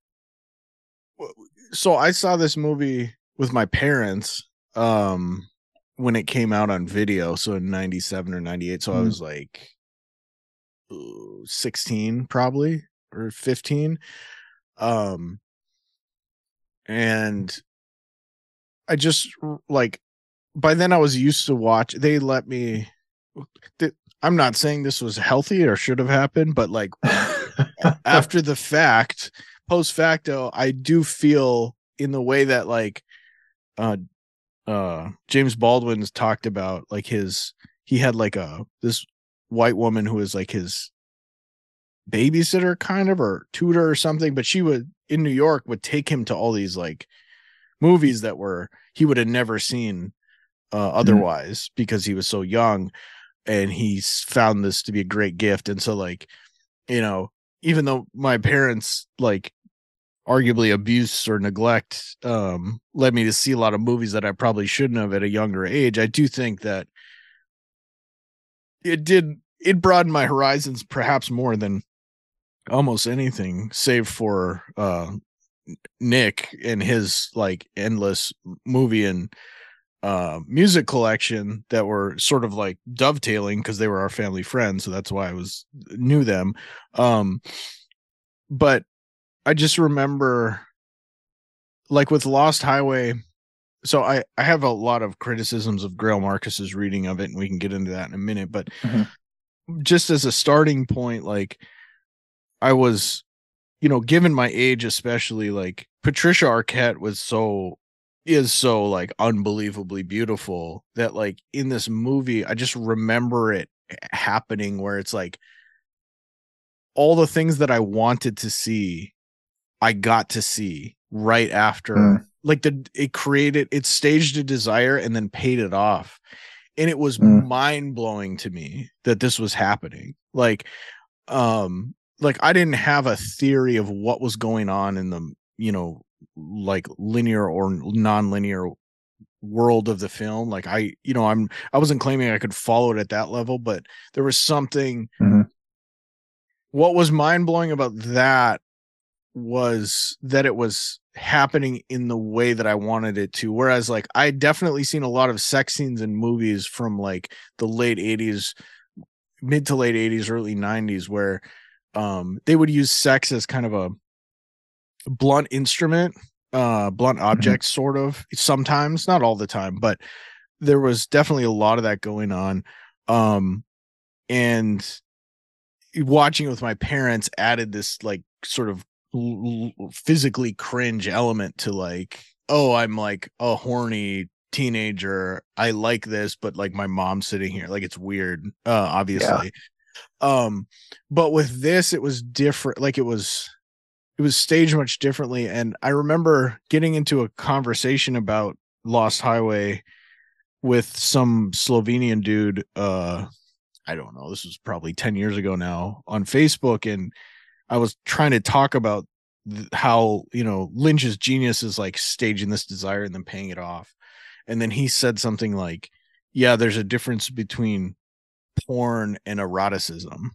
so i saw this movie with my parents um when it came out on video so in 97 or 98 so i Mm. was like uh, 16 probably or 15 um and i just like by then i was used to watch they let me i'm not saying this was healthy or should have happened but like <laughs> after the fact, post facto, I do feel in the way that like uh uh James Baldwin's talked about like his he had like a this white woman who was like his babysitter kind of or tutor or something, but she would in New York would take him to all these like movies that were he would have never seen uh otherwise because he was so young and he's found this to be a great gift and so like you know even though my parents like arguably abuse or neglect um led me to see a lot of movies that I probably shouldn't have at a younger age, I do think that it did it broadened my horizons perhaps more than almost anything save for uh Nick and his like endless movie and uh music collection that were sort of like dovetailing because they were our family friends so that's why I was knew them. Um but I just remember like with Lost Highway so I I have a lot of criticisms of Greil Marcus's reading of it and we can get into that in a minute but Mhm. just as a starting point like I was you know given my age especially like Patricia Arquette was so is so like unbelievably beautiful that like in this movie I just remember it happening where it's like all the things that I wanted to see I got to see right after Mm. like the it created it staged a desire and then paid it off and it was Mm. mind blowing to me that this was happening like um like i didn't have a theory of what was going on in the you know like linear or non-linear world of the film like i you know i'm i wasn't claiming i could follow it at that level but there was something Mhm. what was mind-blowing about that was that it was happening in the way that I wanted it to. Whereas, like, I definitely seen a lot of sex scenes in movies from like the late 80s, mid to late 80s, early 90s, where um they would use sex as kind of a blunt instrument, uh blunt object, sort of sometimes, not all the time, but there was definitely a lot of that going on. Um and watching it with my parents added this like sort of l- physically cringe element to like oh i'm like a horny teenager. I like this but like my mom's sitting here. Like it's weird uh obviously. Um but with this it was different like it was it was staged much differently and i remember getting into a conversation about lost highway with some slovenian dude uh I don't know, this was probably 10 years ago now on Facebook. And I was trying to talk about th- how, you know, Lynch's genius is like staging this desire and then paying it off. And then he said something like, yeah, there's a difference between porn and eroticism.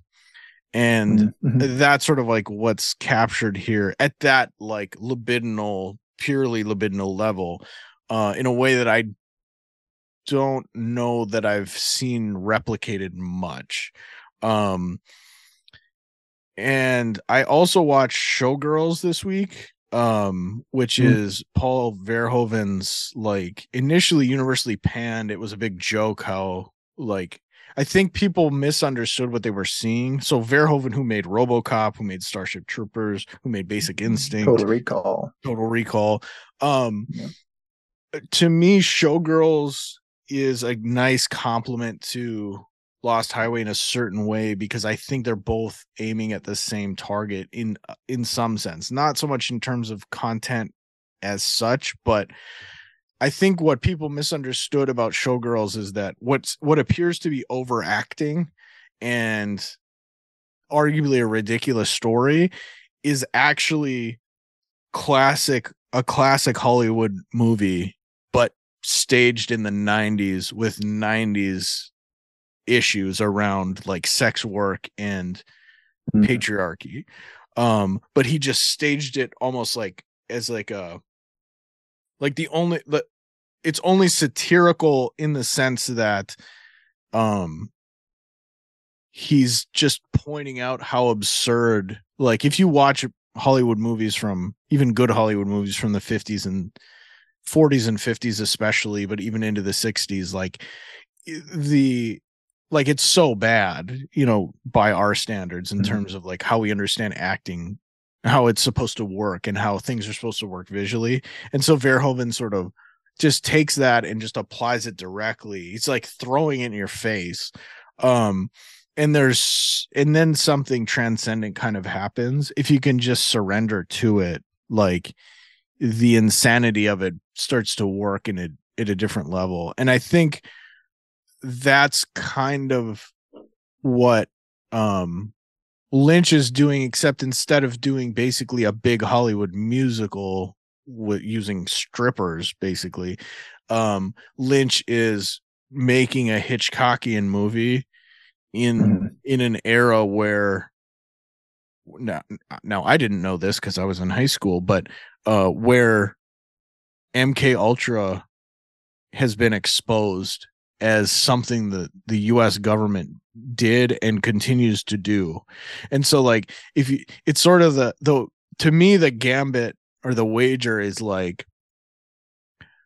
And Mhm. that's sort of like what's captured here at that like libidinal, purely libidinal level, uh, in a way that I don't know that I've seen replicated much. Um and I also watched Showgirls this week, um, which Mm. is Paul Verhoeven's like initially universally panned. It was a big joke how like I think people misunderstood what they were seeing. So Verhoeven, who made RoboCop, who made Starship Troopers, who made Basic Instinct, Total Recall. Total Recall. Um Yeah. to me, Showgirls is a nice complement to Lost Highway in a certain way because I think they're both aiming at the same target in uh, in some sense. Not so much in terms of content as such, but I think what people misunderstood about Showgirls is that what's what appears to be overacting and arguably a ridiculous story is actually classic a classic Hollywood movie but staged in the 90s with 90s issues around like sex work and Mhm. patriarchy um but he just staged it almost like as like a like the only the it's only satirical in the sense that um he's just pointing out how absurd like if you watch hollywood movies from even good hollywood movies from the 50s and 40s and 50s especially but even into the 60s like the like it's so bad you know by our standards in Mhm. terms of like how we understand acting how it's supposed to work and how things are supposed to work visually. And so verhoeven sort of just takes that and just applies it directly. It's like throwing it in your face um and there's and then something transcendent kind of happens. If you can just surrender to it like the insanity of it starts to work in a at a different level. And i think that's kind of what um lynch is doing except instead of doing basically a big hollywood musical with using strippers basically um lynch is making a hitchcockian movie in Mhm. in an era where now, now I didn't know this because I was in high school, but uh where MK Ultra has been exposed as something that the US government did and continues to do. And so like if you it's sort of the the to me the gambit or the wager is like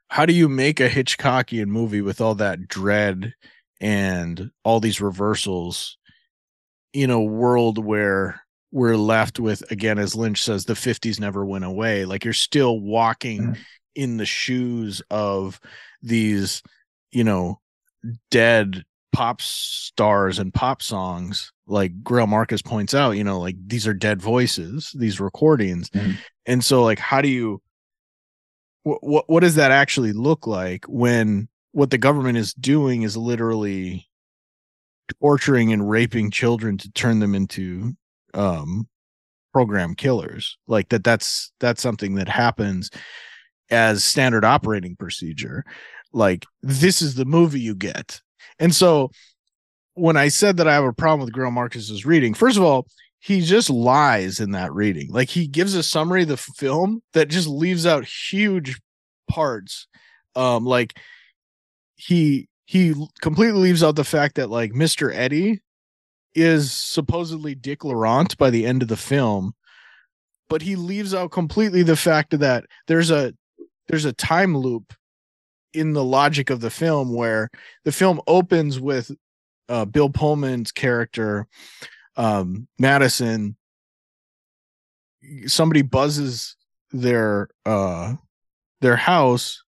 how do you make a Hitchcockian movie with all that dread and all these reversals in a world where we're left with again as lynch says the 50s never went away like you're still walking Mhm. in the shoes of these you know dead pop stars and pop songs like Greil Marcus points out you know like these are dead voices these recordings. Mhm. and so like how do you what what what does that actually look like when what the government is doing is literally torturing and raping children to turn them into um program killers? Like that that's that's something that happens as standard operating procedure like this is the movie you get. And so when i said that i have a problem with Greil marcus's reading first of all he just lies in that reading. Like he gives a summary of the film that just leaves out huge parts. Um like he he completely leaves out the fact that like mr eddie is supposedly Dick Laurent by the end of the film, but he leaves out completely the fact that there's a there's a time loop in the logic of the film where the film opens with uh, Bill Pullman's character, um, Madison. Somebody buzzes their uh, their house,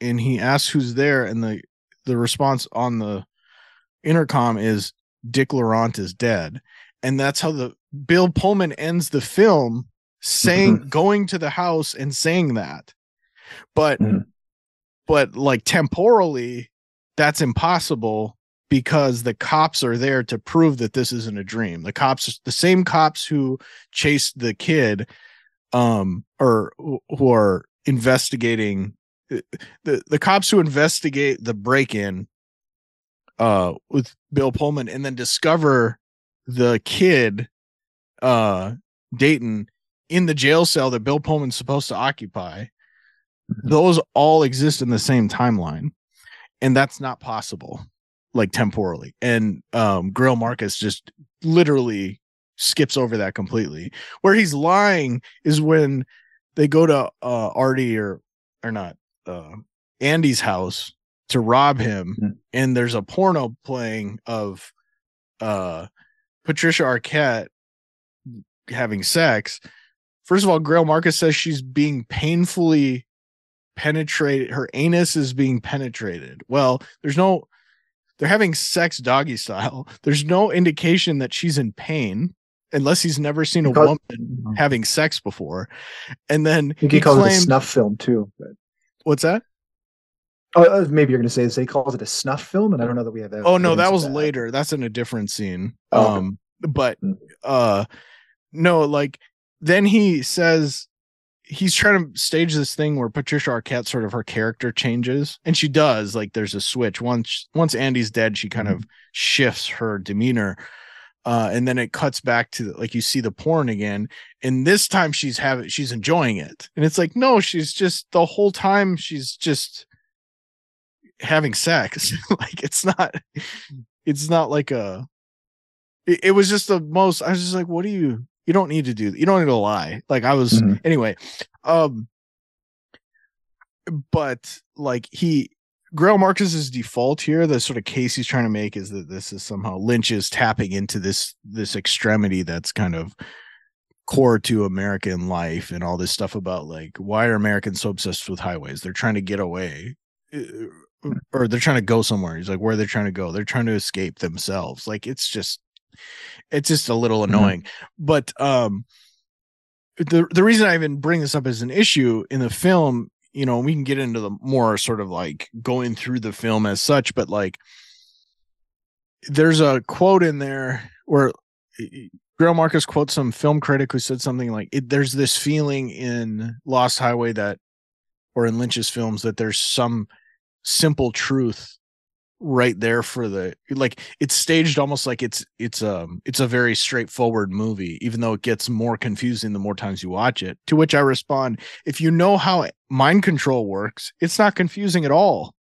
and he asks who's there, and the the response on the intercom is Dick Laurent is dead. And that's how the Bill Pullman ends the film saying Mhm. going to the house and saying that. But Mhm. But like temporally that's impossible because the cops are there to prove that this isn't a dream. The cops the same cops who chased the kid um or who- are investigating the the cops who investigate the break-in uh with Bill Pullman and then discover the kid uh Dayton in the jail cell that Bill Pullman's supposed to occupy those all exist in the same timeline and that's not possible like temporally and um Greil Marcus just literally skips over that completely where he's lying is when they go to uh Artie or or not uh Andy's house to rob him Mhm. and there's a porno playing of uh Patricia Arquette having sex. First of all, Greil Marcus says she's being painfully penetrated. Her anus is being penetrated. Well, there's no, they're having sex doggy style. <laughs> There's no indication that she's in pain unless he's never seen a Because- woman having sex before. And then think he, calls it a snuff film too. But, what's that? oh, uh, maybe you're going to say this. He calls it a snuff film, and I don't know that we have. That. Oh no, that was later. That's in a different scene. Oh, okay. Um, but Mm. uh, no, like then he says he's trying to stage this thing where Patricia Arquette sort of her character changes, and she does. Like there's a switch once once Andy's dead, she kind of shifts her demeanor. Uh, and then it cuts back to like you see the porn again, and this time she's having she's enjoying it, and it's like no, she's just the whole time she's just having sex. <laughs> like it's not, it's not like a. It, it was just the most. I was just like, what do you? You don't need to do. You don't need to lie. Like I was Mhm. anyway. Um, but like he Greil Marcus's default here, the sort of case he's trying to make is that this is somehow Lynch is tapping into this this extremity that's kind of core to American life and all this stuff about like why are Americans so obsessed with highways? They're trying to get away. uh, Or they're trying to go somewhere. He's like, where are they trying to go? They're trying to escape themselves. Like it's just it's just a little Mhm. annoying. But um the the reason I even bring this up as an issue in the film, you know, we can get into the more sort of like going through the film as such, but like there's a quote in there where Greil Marcus quotes some film critic who said something like, it, "There's this feeling in Lost Highway that, or in Lynch's films, that there's some simple truth right there for the like it's staged almost like it's it's um it's a very straightforward movie even though it gets more confusing the more times you watch it. To which i respond if you know how mind control works it's not confusing at all.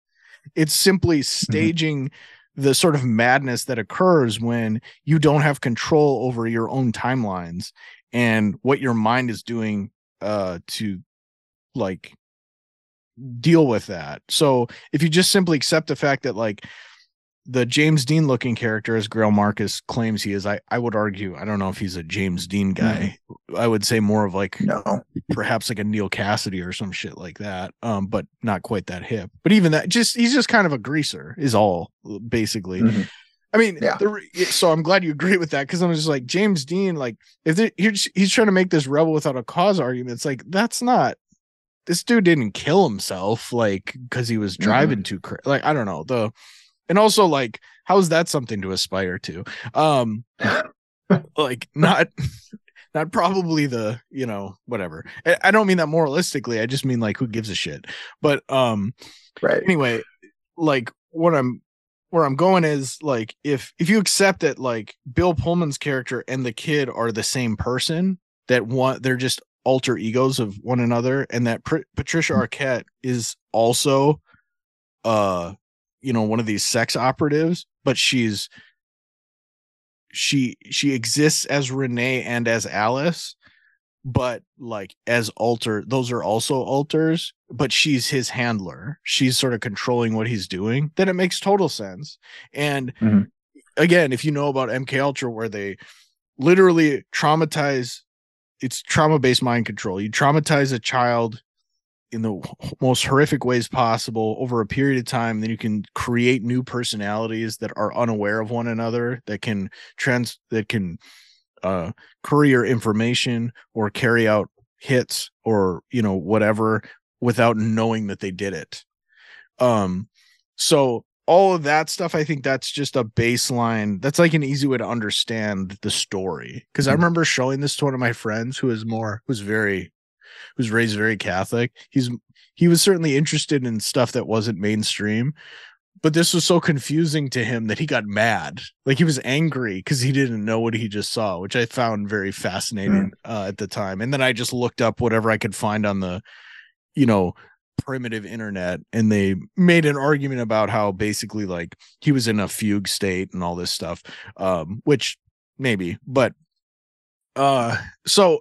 It's simply staging the sort of madness that occurs when you don't have control over your own timelines and what your mind is doing uh to like deal with that. So if you just simply accept the fact that like the James Dean looking character as Greil Marcus claims he is, I, I would argue, I don't know if he's a James Dean guy. I would say more of like No. perhaps like a Neal Cassady or some shit like that. Um, but not quite that hip. But even that just he's just kind of a greaser, is all basically. Mhm. I mean, Yeah. the, so I'm glad you agree with that because I'm just like James Dean, like if he's he's trying to make this rebel without a cause argument, it's like that's not this dude didn't kill himself like because he was Mhm. driving too cra- like I don't know the and also like how is that something to aspire to um <laughs> like not <laughs> not probably the you know whatever I, I don't mean that moralistically i just mean like who gives a shit but um Right. anyway like what i'm where i'm going is like if if you accept that like bill pullman's character and the kid are the same person that one they're just alter egos of one another and that Pr- patricia arquette is also uh you know one of these sex operatives but she's she she exists as renee and as alice but like as alter those are also alters but she's his handler. She's sort of controlling what he's doing. Then it makes total sense. And Mhm. again if you know about mk ultra where they literally traumatize it's trauma based mind control. You traumatize a child in the most horrific ways possible over a period of time. Then you can create new personalities that are unaware of one another that can trans that can uh courier information or carry out hits or you know whatever without knowing that they did it. Um so all of that stuff i think that's just a baseline that's like an easy way to understand the story. Because i Mhm. remember showing this to one of my friends who is more who's very who's raised very catholic. He's he was certainly interested in stuff that wasn't mainstream but this was so confusing to him that he got mad. Like he was angry because he didn't know what he just saw which i found very fascinating uh, at the time. And then i just looked up whatever i could find on the you know primitive internet and they made an argument about how basically like he was in a fugue state and all this stuff um which maybe but uh so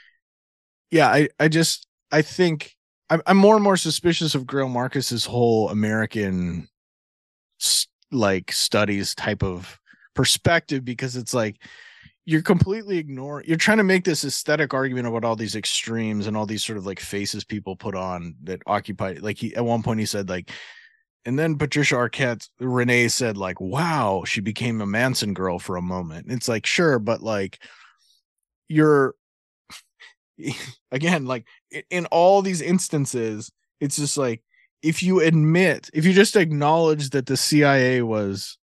<clears throat> yeah i i just i think I'm, I'm more and more suspicious of Greil Marcus's whole American like studies type of perspective because it's like you're completely ignoring you're trying to make this aesthetic argument about all these extremes and all these sort of like faces people put on that occupy like he at one point he said like and then Patricia Arquette Renee said like wow she became a Manson girl for a moment. It's like sure but like you're <laughs> again like in all these instances it's just like if you admit if you just acknowledge that the CIA was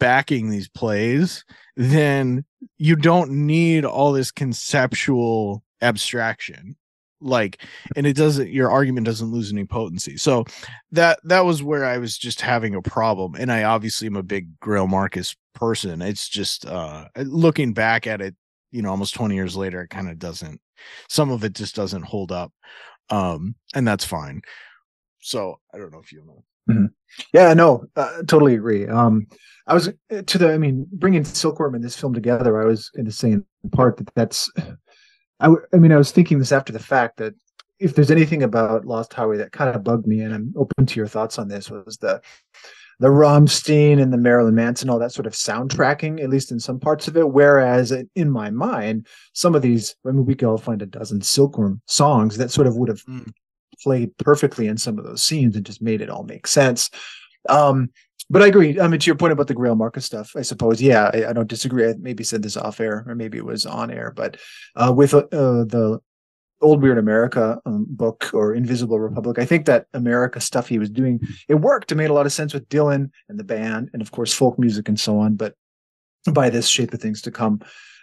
backing these plays then you don't need all this conceptual abstraction like and it doesn't your argument doesn't lose any potency. So that that was where i was just having a problem and i obviously am a big greil marcus person. It's just uh looking back at it you know almost 20 years later it kind of doesn't some of it just doesn't hold up um and that's fine. So i don't know if you know Yeah, no, uh, totally agree. Um, I was uh, to the, I mean, bringing Silkworm and this film together. I was in the same part that that's. I, w- I mean, I was thinking this after the fact that if there's anything about Lost Highway that kind of bugged me, and I'm open to your thoughts on this, was the the Rammstein and the Marilyn Manson, all that sort of soundtracking, at least in some parts of it. Whereas in- in my mind, some of these, I mean, we could all find a dozen Silkworm songs that sort of would have Mm. Played perfectly in some of those scenes and just made it all make sense. Um, but I agree. I mean, to your point about the Greil Marcus stuff, I suppose, yeah, I, I don't disagree. I maybe said this off air, or maybe it was on air, but uh, with uh, the Old Weird America um, book or Invisible Republic, I think that America stuff he was doing it worked. It made a lot of sense with Dylan and the band, and of course folk music and so on. But by this shape of things to come,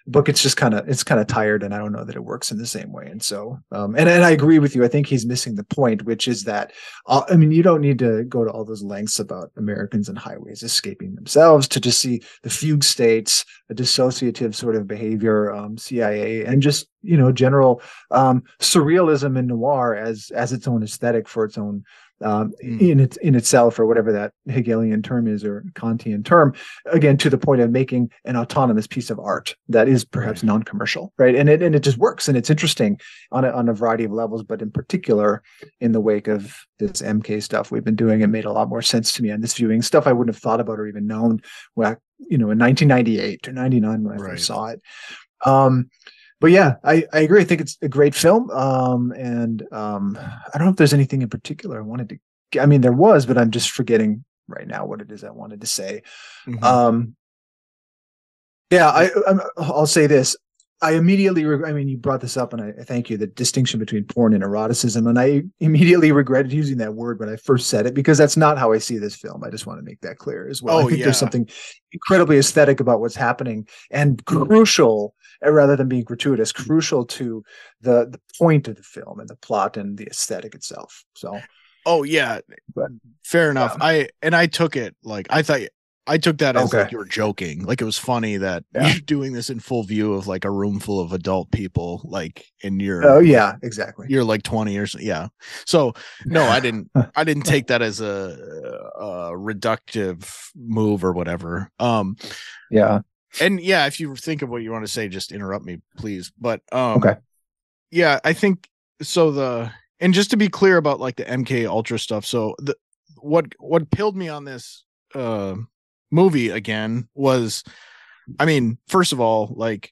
book it's just kind of it's kind of tired, and I don't know that it works in the same way. And so, um, and and I agree with you. I think he's missing the point, which is that uh, I mean, you don't need to go to all those lengths about Americans and highways escaping themselves to just see the fugue states, a dissociative sort of behavior, um, CIA, and just you know general um, surrealism and noir as as its own aesthetic for its own um, Mm. in its in itself, or whatever that Hegelian term is or Kantian term. Again, to the point of making an autonomous piece of art that is perhaps Right. non-commercial, right? And it and it just works, and it's interesting on a, on a variety of levels, but in particular in the wake of this MK stuff we've been doing, it made a lot more sense to me on this viewing stuff I wouldn't have thought about or even known, well, you know, in 1998 or 99 when I Right. first saw it. Um, but yeah, I, I agree. I think it's a great film. Um, and um, I don't know if there's anything in particular I wanted to. I mean, there was, but I'm just forgetting right now what it is I wanted to say. Mhm. Um, yeah, I, I'm, I'll say this. I immediately, reg- I mean, you brought this up, and I, I thank you. The distinction between porn and eroticism, and I immediately regretted using that word when I first said it because that's not how I see this film. I just want to make that clear as well. Oh, I think yeah. there's something incredibly aesthetic about what's happening and crucial, uh, rather than being gratuitous, crucial to the the point of the film and the plot and the aesthetic itself. So, Oh yeah, But- fair enough. Yeah. I and I took it like I thought I took that as Okay. like you were joking. Like it was funny that Yeah. you're doing this in full view of like a room full of adult people, like in you're oh yeah, exactly. you're like 20 or so. Yeah. So no, I <laughs> didn't I didn't take that as a, a reductive move or whatever. Um Yeah. and yeah, if you think of what you want to say, just interrupt me, please. But um Okay. yeah, I think so the and just to be clear about like the MK Ultra stuff, so the what what pilled me on this uh movie again was I mean, first of all, like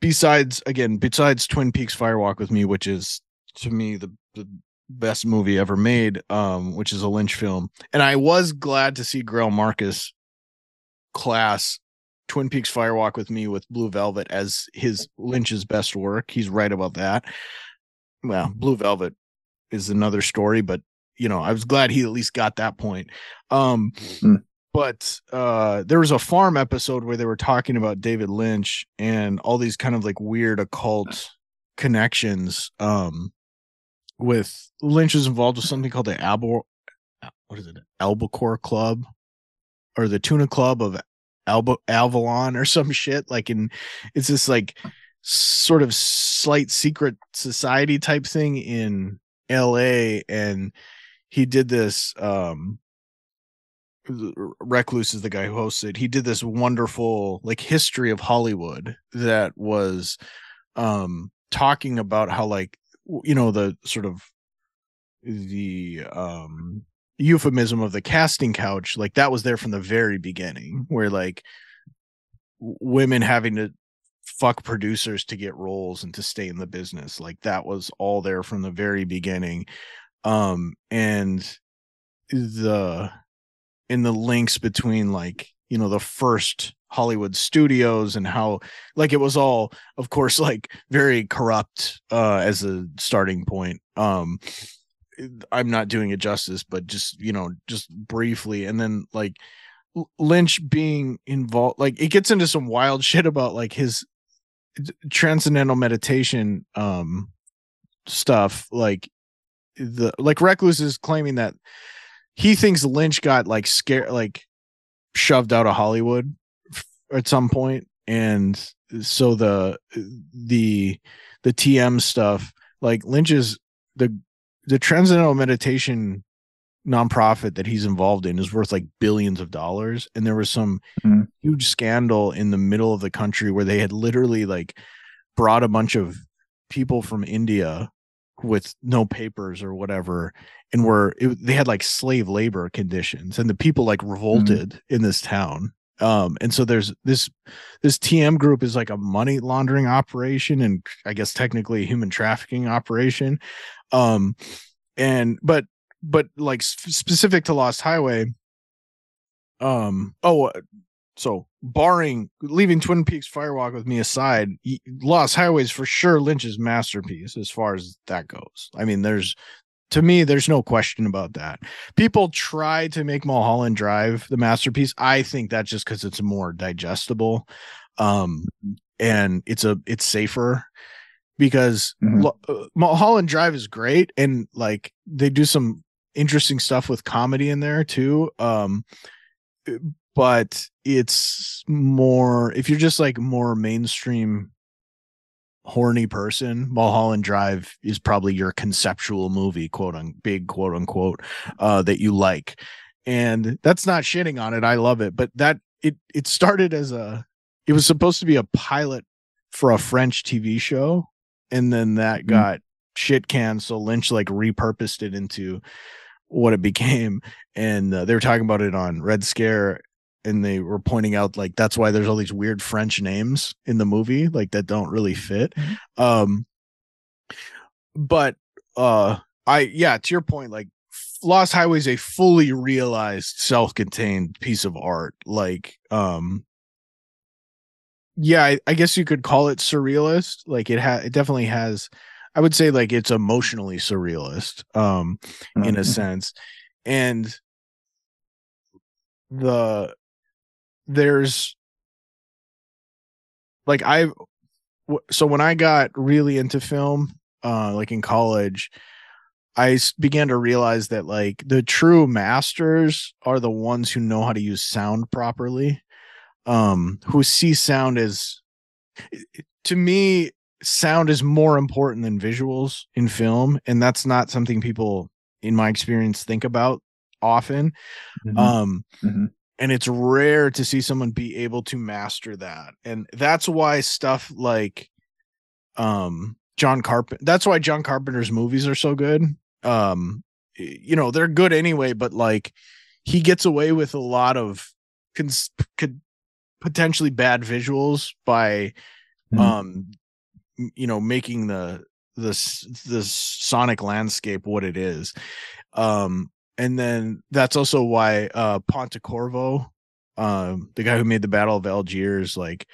besides again, besides Twin Peaks Firewalk with Me, which is to me the the best movie ever made, um, which is a Lynch film. And I was glad to see Greil Marcus class Twin Peaks Firewalk with Me with Blue Velvet as his Lynch's best work. He's right about that. Well, Blue Velvet is another story, but you know, I was glad he at least got that point. Um Hmm. But uh there was a farm episode where they were talking about David Lynch and all these kind of like weird occult connections um with Lynch is involved with something called the Albor what is it? Albacore Club? Or the Tuna Club of Alba Avalon or some shit like in it's this like sort of slight secret society type thing in LA and he did this um Recluse is the guy who hosts it. He did this wonderful like history of Hollywood that was um talking about how like you know the sort of the um euphemism of the casting couch like that was there from the very beginning where like women having to fuck producers to get roles and to stay in the business like that was all there from the very beginning um and the in the links between like you know the first hollywood studios and how like it was all of course <laughs> like very corrupt uh as a starting point. Um i'm not doing it justice but just you know just briefly. And then like lynch being involved like it gets into some wild <laughs> shit about like his transcendental meditation um stuff. Like the like recluse is claiming that he thinks lynch got like scared like shoved out of hollywood f- at some point and so the the the tm stuff like lynch's the the transcendental meditation nonprofit that he's involved in is worth like billions of dollars and there was some Mhm. huge scandal in the middle of the country where they had literally like brought a bunch of people from india with no papers or whatever and were it, they had like slave labor conditions and the people like revolted in this town. Um and so there's this this tm group is like a money laundering operation and i guess technically a human trafficking operation. Um and but but like specific to lost highway um oh uh, so barring leaving twin peaks firewalk with me aside lost highways for sure lynch's masterpiece as far as that goes. I mean there's to me there's no question about that. People try to make mulholland drive the masterpiece. I think that's just because it's more digestible um and it's a it's safer because Mhm. Lo- uh, mulholland drive is great and like they do some interesting stuff with comedy in there too. Um but it's more if you're just like more mainstream horny person mulholland drive is probably your conceptual movie quote on big quote unquote uh that you like and that's not shitting on it i love it but that it it started as a it was supposed to be a pilot for a french tv show and then that Mhm. got shit canned so lynch like repurposed it into what it became and uh, they were talking about it on red scare and they were pointing out like that's why there's all these weird french names in the movie like that don't really fit Mhm. um but uh i yeah to your point like lost highway is a fully realized self-contained piece of art like um yeah, I, I guess you could call it surrealist. Like it has, it definitely has. I would say like it's emotionally surrealist, um, in a Mhm. sense, and the there's like I so when I got really into film, uh, like in college, I began to realize that like the true masters are the ones who know how to use sound properly, um, who see sound as to me sound is more important than visuals in film and that's not something people in my experience think about often Mhm. um Mhm. And it's rare to see someone be able to master that and that's why stuff like um john carpenter that's why john carpenter's movies are so good um you know they're good anyway but like he gets away with a lot of cons- could potentially bad visuals by Mhm. um you know making the the the sonic landscape what it is um and then that's also why uh pontecorvo um the guy who made the battle of algiers like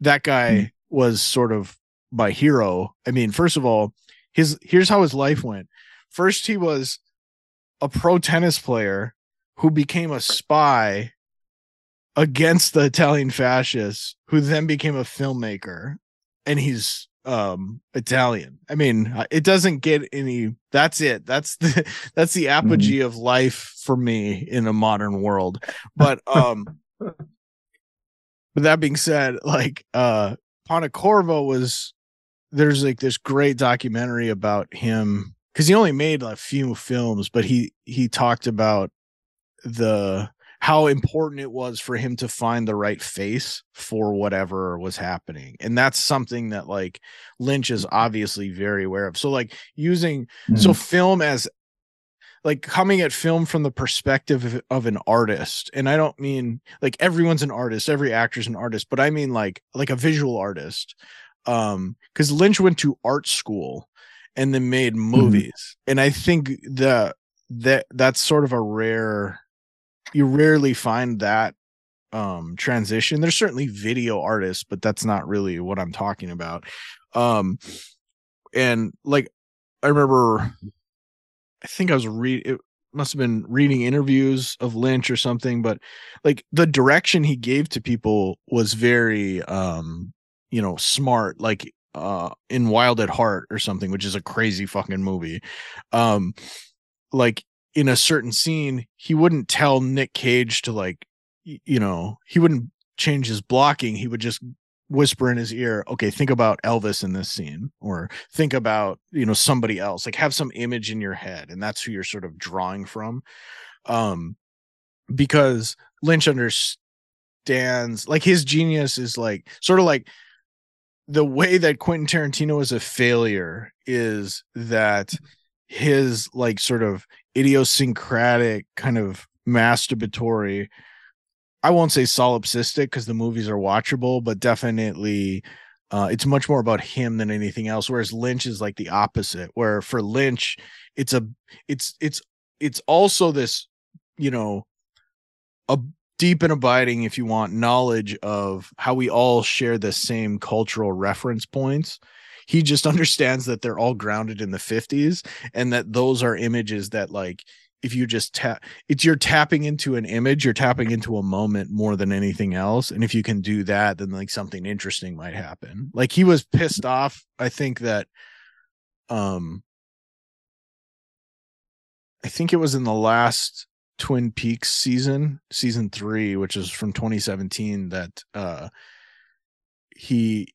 that guy was sort of my hero. I mean first of all his here's how his life went. First he was a pro tennis player who became a spy against the Italian fascists, who then became a filmmaker, and he's um Italian. I mean, uh, it doesn't get any. That's it. That's the <laughs> that's the apogee of life for me in a modern world. But um, but that being said, like uh, Pontecorvo was there's like this great documentary about him because he only made a few films, but he he talked about the how important it was for him to find the right face for whatever was happening. And that's something that like lynch is obviously very aware of. So like using so film as like coming at film from the perspective of, of an artist. And i don't mean like everyone's an artist every actor's an artist but i mean like like a visual artist. Um because lynch went to art school and then made movies. And i think the that that's sort of a rare you rarely find that um transition. There's certainly video artists but that's not really what i'm talking about. Um and like i remember i think i was read it must have been reading interviews of lynch or something but like the direction he gave to people was very um you know smart like uh in wild at heart or something which is a crazy fucking movie. Um like in a certain scene he wouldn't tell nick cage to like you know he wouldn't change his blocking. He would just whisper in his ear okay think about elvis in this scene or think about you know somebody else. Like have some image in your head and that's who you're sort of drawing from. Um because lynch understands like his genius is like sort of like the way that Quentin Tarantino is a failure is that his like sort of idiosyncratic kind of masturbatory I won't say solipsistic because the movies are watchable, but definitely uh, it's much more about him than anything else. Whereas Lynch is like the opposite, where for Lynch, it's a it's it's it's also this, you know, a deep and abiding, if you want, knowledge of how we all share the same cultural reference points. He just <laughs> understands that they're all grounded in the 50s and that those are images that like if you just tap it's you're tapping into an image you're tapping into a moment more than anything else. And if you can do that then like something interesting might happen. Like he was pissed off i think that um i think it was in the last twin peaks season season 3 which is from 2017 that uh he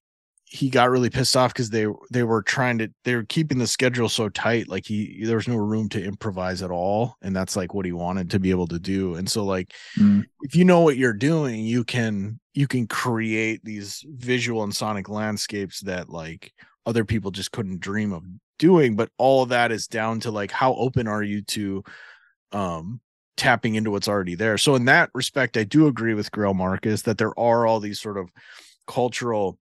he got really pissed off because they they were trying to they were keeping the schedule so tight like he there was no room to improvise at all and that's like what he wanted to be able to do and so like Mm. if you know what you're doing you can you can create these visual and sonic landscapes that like other people just couldn't dream of doing but all of that is down to like how open are you to um tapping into what's already there so in that respect i do agree with Greil Marcus that there are all these sort of cultural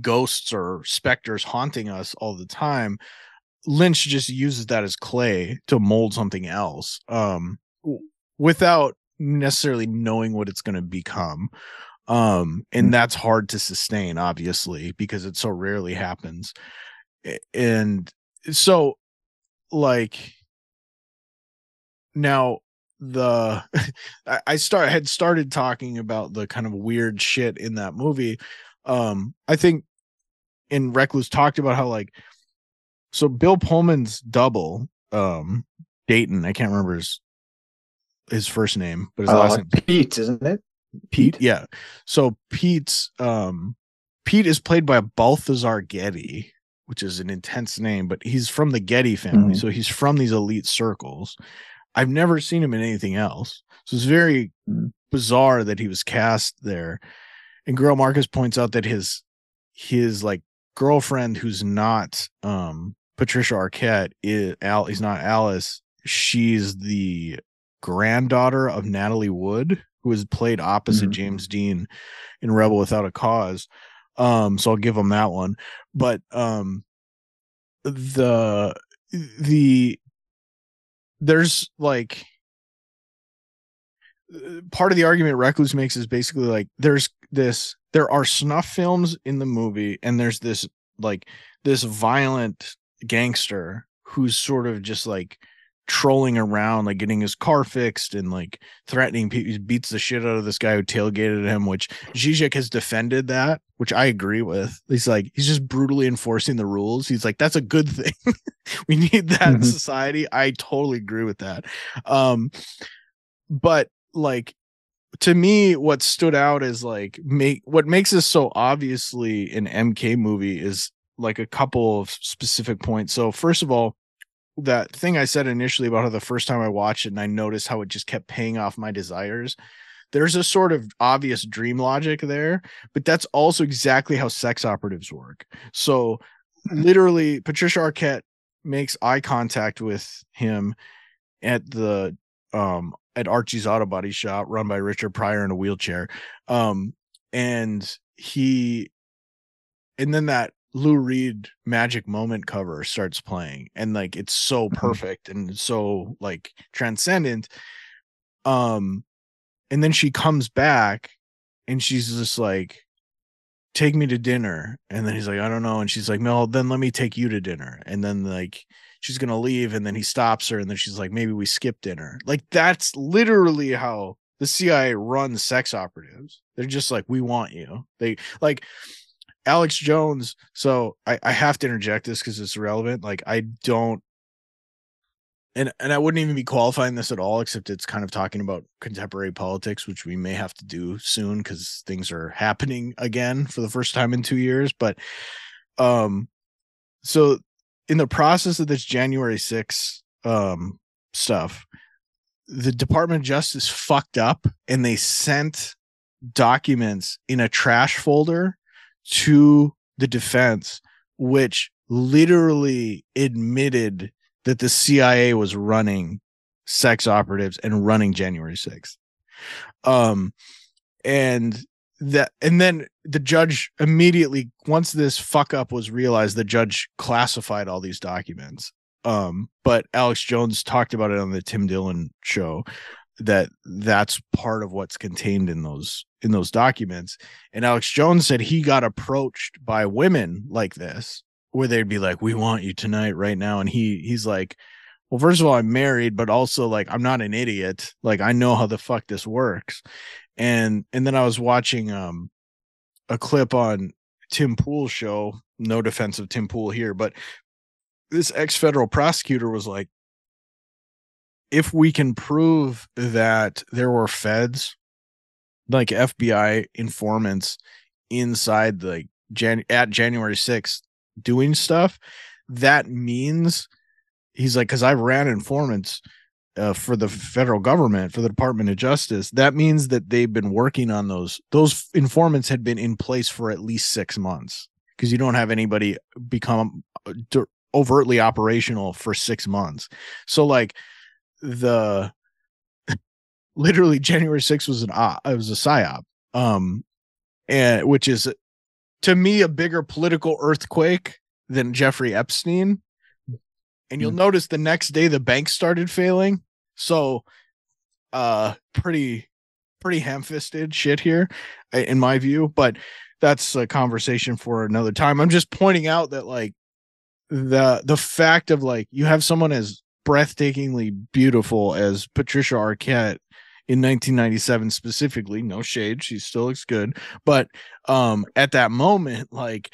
ghosts or specters haunting us all the time lynch just uses that as clay to mold something else um without necessarily knowing what it's going to become Um, and Mm. that's hard to sustain, obviously, because it so rarely happens. And so, like, now the <laughs> I- I start had started talking about the kind of weird shit in that movie. Um, I think in Recluse talked about how like so Bill Pullman's double, um, Dayton, I can't remember his his first name, but his last Uh, name Pete, isn't it? Pete. Yeah. So Pete's um Pete is played by Balthazar Getty, which is an intense name, but he's from the Getty family, Mhm. so he's from these elite circles. I've never seen him in anything else. So it's very Mhm. bizarre that he was cast there. And Greil Marcus points out that his his like girlfriend who's not um Patricia Arquette is Al is not Alice. She's the granddaughter of Natalie Wood, who has played opposite Mhm. James Dean in Rebel Without a Cause. Um, so I'll give him that one. But um the the there's like uh, part of the argument Recluse makes is basically like there's this there are snuff films in the movie and there's this like this violent gangster who's sort of just like trolling around like getting his car fixed and like threatening people he beats the shit out of this guy who tailgated him which Zizek has defended that which I agree with. He's like he's just brutally enforcing the rules. He's like that's a good thing. <laughs> We need that in Mhm. society. I totally agree with that. Um but like to me what stood out is like make what makes this so obviously an mk movie is like a couple of specific points. So first of all that thing i said initially about how the first time i watched it and i noticed how it just kept paying off my desires there's a sort of obvious dream logic there but that's also exactly how sex operatives work. So literally patricia arquette makes eye contact with him at the um at Archie's auto body shop run by Richard Pryor in a wheelchair. Um and he and then that Lou Reed magic moment cover starts playing and like it's so Mhm. perfect and so like transcendent. Um and then she comes back and she's just like take me to dinner and then he's like I don't know and she's like no then let me take you to dinner and then like she's gonna leave and then he stops her and then she's like maybe we skip dinner. Like that's literally how the cia runs sex operatives. They're just like we want you. They like alex jones so i, I have to interject this because it's relevant like i don't and and i wouldn't even be qualifying this at all except it's kind of talking about contemporary politics which we may have to do soon because things are happening again for the first time in two years but um so in the process of this January 6 um stuff, the Department of Justice fucked up and they sent documents in a trash folder to the defense, which literally admitted that the CIA was running sex operatives and running January 6th. Um and that and then the judge immediately once this fuck up was realized the judge classified all these documents. Um but alex jones talked about it on the tim dillon show that that's part of what's contained in those in those documents. And alex jones said he got approached by women like this where they'd be like we want you tonight right now. And he he's like well first of all i'm married but also like i'm not an idiot. Like i know how the fuck this works and and then i was watching um a clip on tim pool's show. No defense of tim pool here but this ex-federal prosecutor was like if we can prove that there were feds like fbi informants inside the Jan- at january 6th doing stuff that means he's like because i ran informants uh, for the federal government for the department of justice that means that they've been working on those those informants had been in place for at least six months because you don't have anybody become uh, overtly operational for six months. So like the <laughs> literally january 6th was an uh, it was a psyop um and which is to me a bigger political earthquake than jeffrey epstein and you'll notice the next day the bank started failing so uh pretty pretty ham-fisted shit here, in my view. But that's a conversation for another time. I'm just pointing out that like the the fact of like you have someone as breathtakingly beautiful as Patricia Arquette in 1997 specifically no shade she still looks good but um at that moment like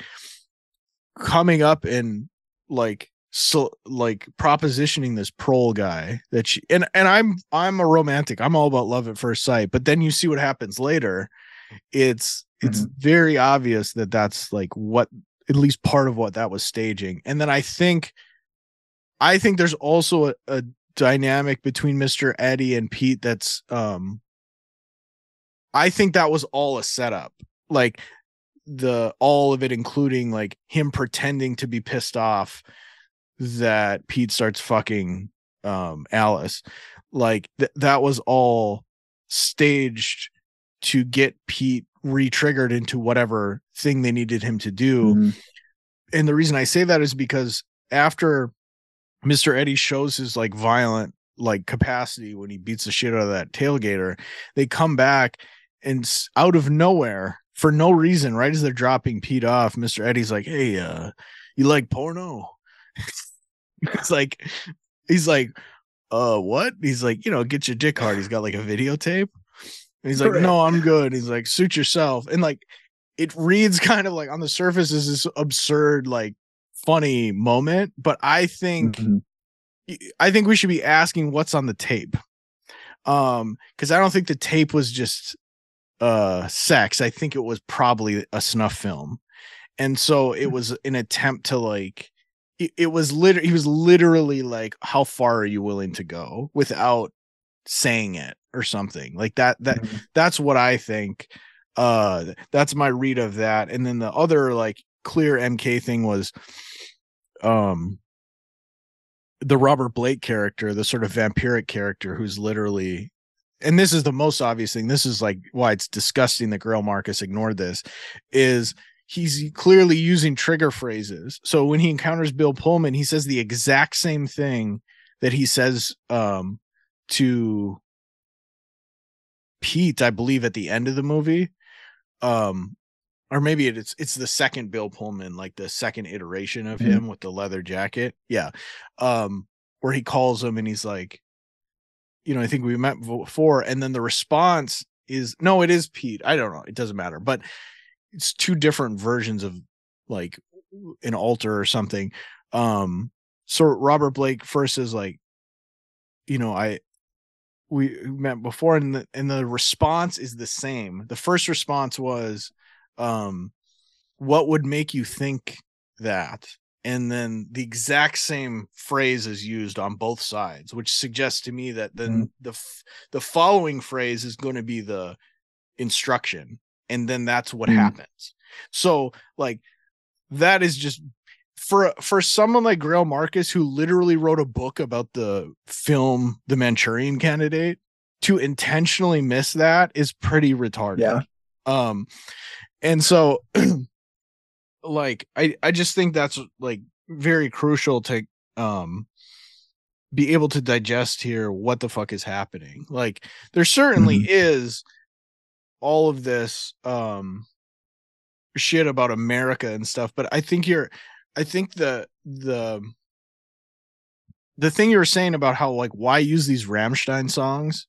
coming up and like so like propositioning this prole guy that she and and I'm I'm a romantic I'm all about love at first sight but then you see what happens later it's it's very obvious that that's like what at least part of what that was staging and then I think I think there's also a, a dynamic between Mr. Eddie and Pete that's um I think that was all a setup. Like the all of it including like him pretending to be pissed off that Pete starts fucking um Alice. Like th- that was all staged to get Pete re-triggered into whatever thing they needed him to do Mhm. and the reason I say that is because after Mr. Eddie shows his like violent like capacity when he beats the shit out of that tailgater, they come back and out of nowhere for no reason, right as they're dropping Pete off, Mr. Eddie's like, "Hey, uh, you like porno?" <laughs> <laughs> it's like he's like, "Uh, what?" He's like, "You know, get your dick hard." He's got like a videotape. And he's like, Correct. "No, I'm good." He's like, "Suit yourself." And like it reads <laughs> kind of like on the surface is this absurd like funny moment but i think Mhm. i think we should be asking what's on the tape um because i don't think the tape was just uh sex i think it was probably a snuff film and so it was an attempt to like it, it was literally he was literally like how far are you willing to go without saying it or something like that that Mhm. that's what i think uh that's my read of that and then the other like clear mk thing was um the robert blake character the sort of vampiric character who's literally and this is the most obvious thing this is like why it's disgusting that Greil marcus ignored this is he's clearly using trigger phrases so when he encounters bill pullman he says the exact same thing that he says um to Pete, I believe, at the end of the movie. Um, or maybe it's it's the second Bill Pullman, like the second iteration of Mhm. him with the leather jacket. Yeah. Um, where he calls him and he's like, you know, I think we met before, and then the response is no, it is Pete. I don't know, it doesn't matter, but it's two different versions of like an altar or something. Um, so Robert Blake first is like, you know, I we met before and the, and the response is the same. The first response was um what would make you think that? And then the exact same phrase is used on both sides which suggests to me that then the f- the following phrase is going to be the instruction and then that's what Mm. happens so like that is just for for someone like Greil Marcus who literally wrote a book about the film The Manchurian Candidate to intentionally miss that is pretty retarded. Yeah. Um and so <clears throat> like I I just think that's like very crucial to um be able to digest here what the fuck is happening. Like there certainly Mhm. is all of this um shit about America and stuff, but I think you're I think the the the thing you were saying about how like why use these Rammstein songs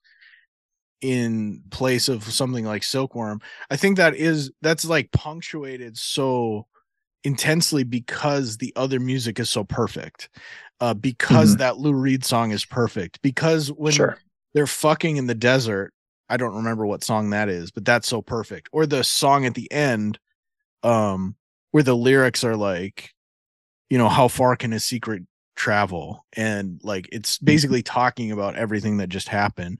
in place of something like Silkworm, I think that is that's like punctuated so intensely because the other music is so perfect. Uh because Mhm. that Lou Reed song is perfect. Because when sure. they're fucking in the desert. I don't remember what song that is, but that's so perfect. Or the song at the end, um, where the lyrics are like, you know, how far can a secret travel? And like it's basically talking about everything that just happened.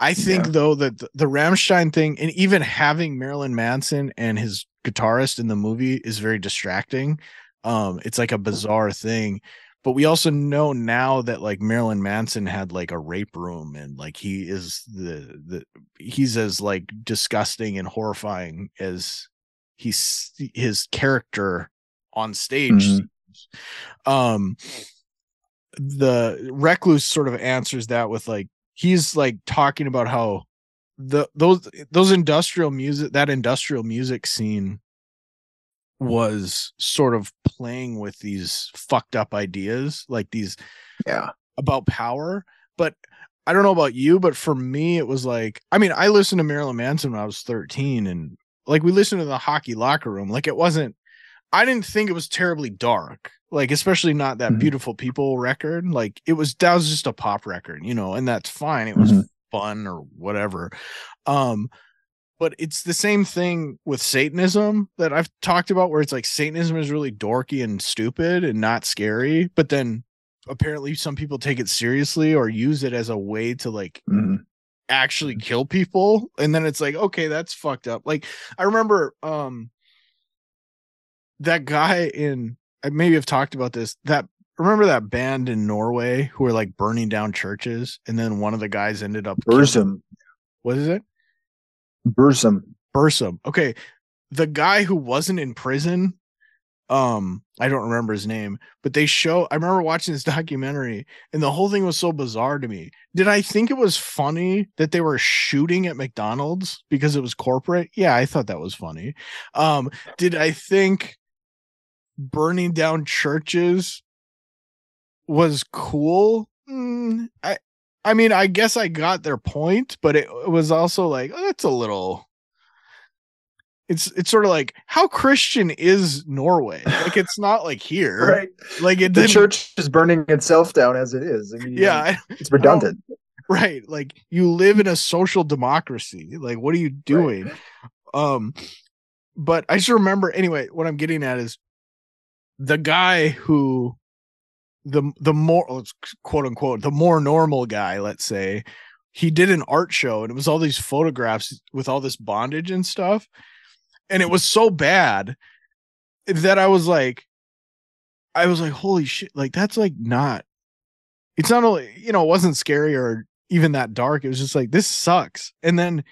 I think Yeah. though that the, the Rammstein thing and even having Marilyn Manson and his guitarist in the movie is very distracting. Um, it's like a bizarre thing but we also know now that like Marilyn Manson had like a rape room and like he is the the he's as like disgusting and horrifying as he's his character on stage Mhm. um the recluse sort of answers that with like he's like talking about how the those those industrial music that industrial music scene was sort of playing with these fucked up ideas like these Yeah. about power but i don't know about you but for me it was like i mean i listened to marilyn manson when i was 13 and like we listened to the hockey locker room like it wasn't i didn't think it was terribly dark like especially not that Mhm. beautiful people record like it was that was just a pop record you know and that's fine it was Mhm. fun or whatever um but it's the same thing with satanism that i've talked about where it's like satanism is really dorky and stupid and not scary but then apparently some people take it seriously or use it as a way to like Mhm. actually kill people and then it's like okay that's fucked up like i remember um that guy in I maybe have talked about this that remember that band in norway who were like burning down churches and then one of the guys ended up Burzum. what is it Burzum. Bursum. Okay. The guy who wasn't in prison, um, I don't remember his name, but they show I remember watching this <laughs> documentary and the whole thing was so bizarre to me. Did I think it was funny that they were shooting at McDonald's because it was corporate? Yeah, I thought that was funny. Um, did I think burning down churches was cool? Mm, I I mean, I guess I got their point, but it, it was also like, oh, that's a little it's it's sort of like how Christian is Norway? Like it's not like here. <laughs> Right. Like it The church is burning itself down as it is. I mean, yeah, I- it's redundant. <laughs> right. Like you live in a social democracy. Like what are you doing? Um but I just remember anyway, what I'm getting at is the guy who the the more oh, quote unquote the more normal guy, let's say, he did an art show and it was all these photographs with all this bondage and stuff. And it was so bad that I was like, I was like, holy shit, like that's like not it's not only you know, it wasn't scary or even that dark. It was just like this sucks. And then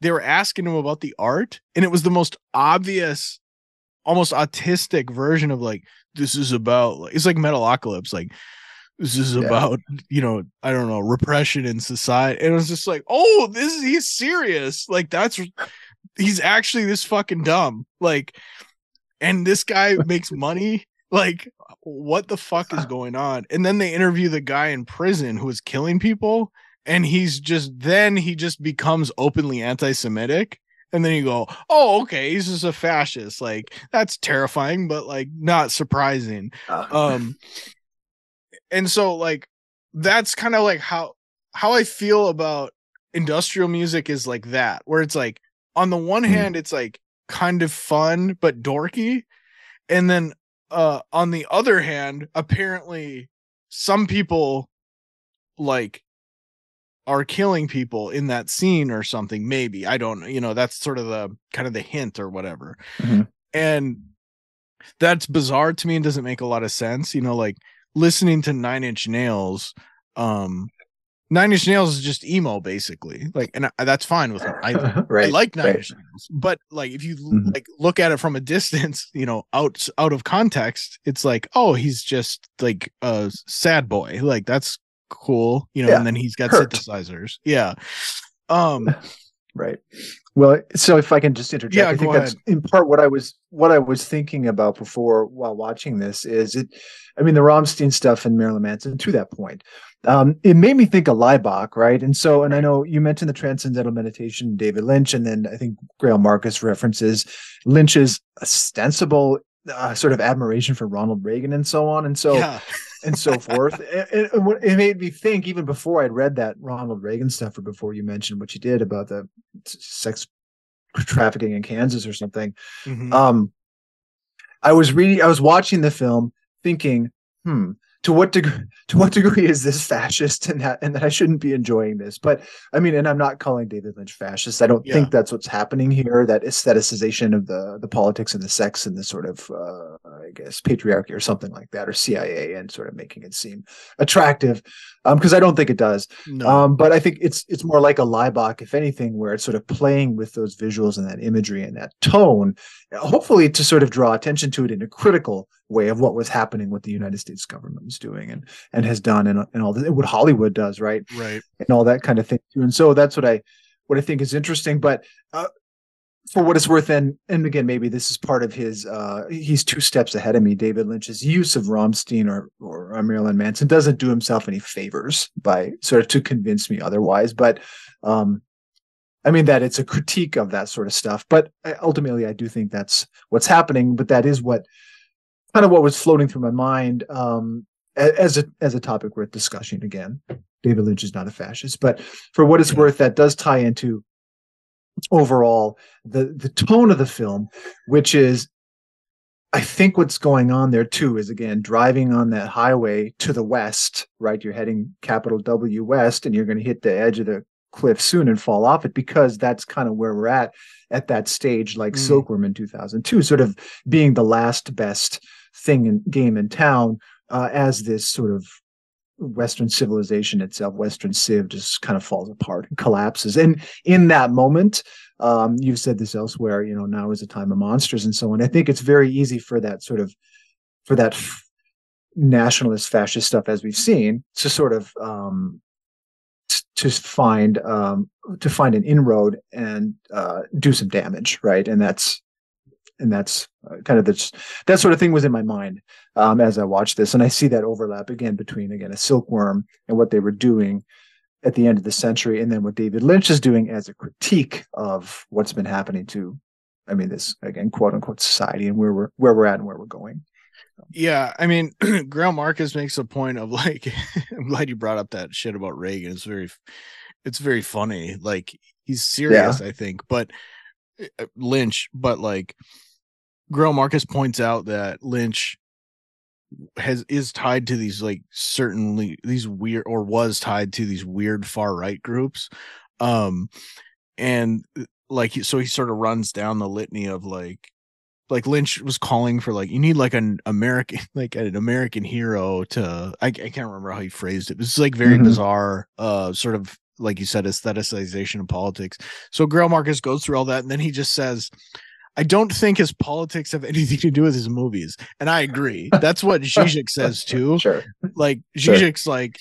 they were asking him about the art, and it was the most obvious, almost autistic version of like, this is about like it's like Metalocalypse, like this is Yeah. about, you know, I don't know, repression in society. And it was just like, oh, this is he's serious. Like that's he's actually this fucking dumb. Like, and this guy <laughs> makes money. Like, what the fuck is <laughs> going on? And then they interview the guy in prison who is killing people, and he's just then he just becomes openly anti-Semitic. And then you go, oh, okay, he's just a fascist. Like, that's terrifying, but like not surprising Uh, um and so like that's kind of like how how i feel about industrial music is like that where it's like on the one Hmm. hand it's like kind of fun but dorky and then uh on the other hand apparently some people like are killing people in that scene or something maybe i don't you know that's sort of the kind of the hint or whatever Mhm. and that's bizarre to me and doesn't make a lot of sense you know like listening to nine inch nails um nine inch nails is just emo basically like and I, that's fine with me i <laughs> right. I like Nine right. Inch Nails, but like if you Mhm. like look at it from a distance, <laughs> you know, out out of context, it's like, oh, he's just like a sad boy. Like that's cool, you know. Yeah. And then he's got Hurt. synthesizers. Yeah. Um. <sighs> Right. Well, so if I can just interject, Yeah, I think that's in part what I was what I was thinking about before while watching this is it. I mean, the Rammstein stuff and Marilyn Manson to that point. Um, it made me think of Laibach, right? And so, and I know you mentioned the Transcendental Meditation, David Lynch, and then I think Greil Marcus references Lynch's ostensible uh, sort of admiration for Ronald Reagan and so on. And so, yeah. And so forth. <laughs> And, and what- it made me think, even before I'd read that Ronald Reagan stuff, or before you mentioned what you did about the sex trafficking in Kansas or something. Mhm. Um, I was reading, I was watching the film, thinking, hmm, to what degree, <laughs> to what degree is this fascist, and that, and that I shouldn't be enjoying this. But I mean, and I'm not calling David Lynch fascist. I don't Yeah. think that's what's happening here. That aestheticization of the the politics and the sex and the sort of, uh, I guess, patriarchy or something like that, or CIA, and sort of making it seem attractive, because I don't think it does. no. Um, but I think it's it's more like a Laibach, if anything, where it's sort of playing with those visuals and that imagery and that tone, hopefully to sort of draw attention to it in a critical way of what was happening, what the United States government was doing and and has done, and and all that, what Hollywood does, right, right. and all that kind of thing too. And so that's what I what I think is interesting. But uh, for what it's worth, and and again, maybe this is part of his. Uh, he's two steps ahead of me. David Lynch's use of Rammstein or, or Marilyn Manson doesn't do himself any favors by sort of to convince me otherwise. But um, I mean that it's a critique of that sort of stuff. But ultimately, I do think that's what's happening. But that is what kind of what was floating through my mind um, as a as a topic worth discussing. Again, David Lynch is not a fascist, but for what it's worth, that does tie into overall the the tone of the film, which is I think what's going on there too is again driving on that highway to the west, right? You're heading capital W west and you're going to hit the edge of the cliff soon and fall off it because that's kind of where we're at at that stage, like mm. Silkworm in 2002, sort of being the last best thing in game in town uh, as this sort of Western civilization itself, Western civ, just kind of falls apart and collapses. And in that moment, um, you've said this elsewhere, you know, now is a time of monsters and so on. I think it's very easy for that sort of, for that f- nationalist fascist stuff, as we've seen, to sort of um, to find um, to find an inroad and uh, do some damage, right? And that's and that's uh, kind of the that sort of thing was in my mind um, as I watched this, and I see that overlap again between again a silkworm and what they were doing at the end of the century, and then what David Lynch is doing as a critique of what's been happening to, I mean, this again quote unquote society and where we're where we're at and where we're going. Yeah, I mean, <clears throat> Greil Marcus makes a point of like, <laughs> I'm glad you brought up that shit about Reagan. It's very, it's very funny. Like he's serious, yeah. I think, but Lynch, but like Greil Marcus points out that Lynch has is tied to these like certainly these weird or was tied to these weird far right groups um and uh, like so he sort of runs down the litany of like like Lynch was calling for like you need like an American <laughs> like an American hero to I, I can't remember how he phrased it. It's like very mm-hmm. bizarre uh sort of like you said aestheticization of politics. So Greil Marcus goes through all that and then he just says I don't think his politics have <laughs> anything to do with his movies. And I agree. That's what <laughs> Zizek says too. Sure. Like Zizek's sure. like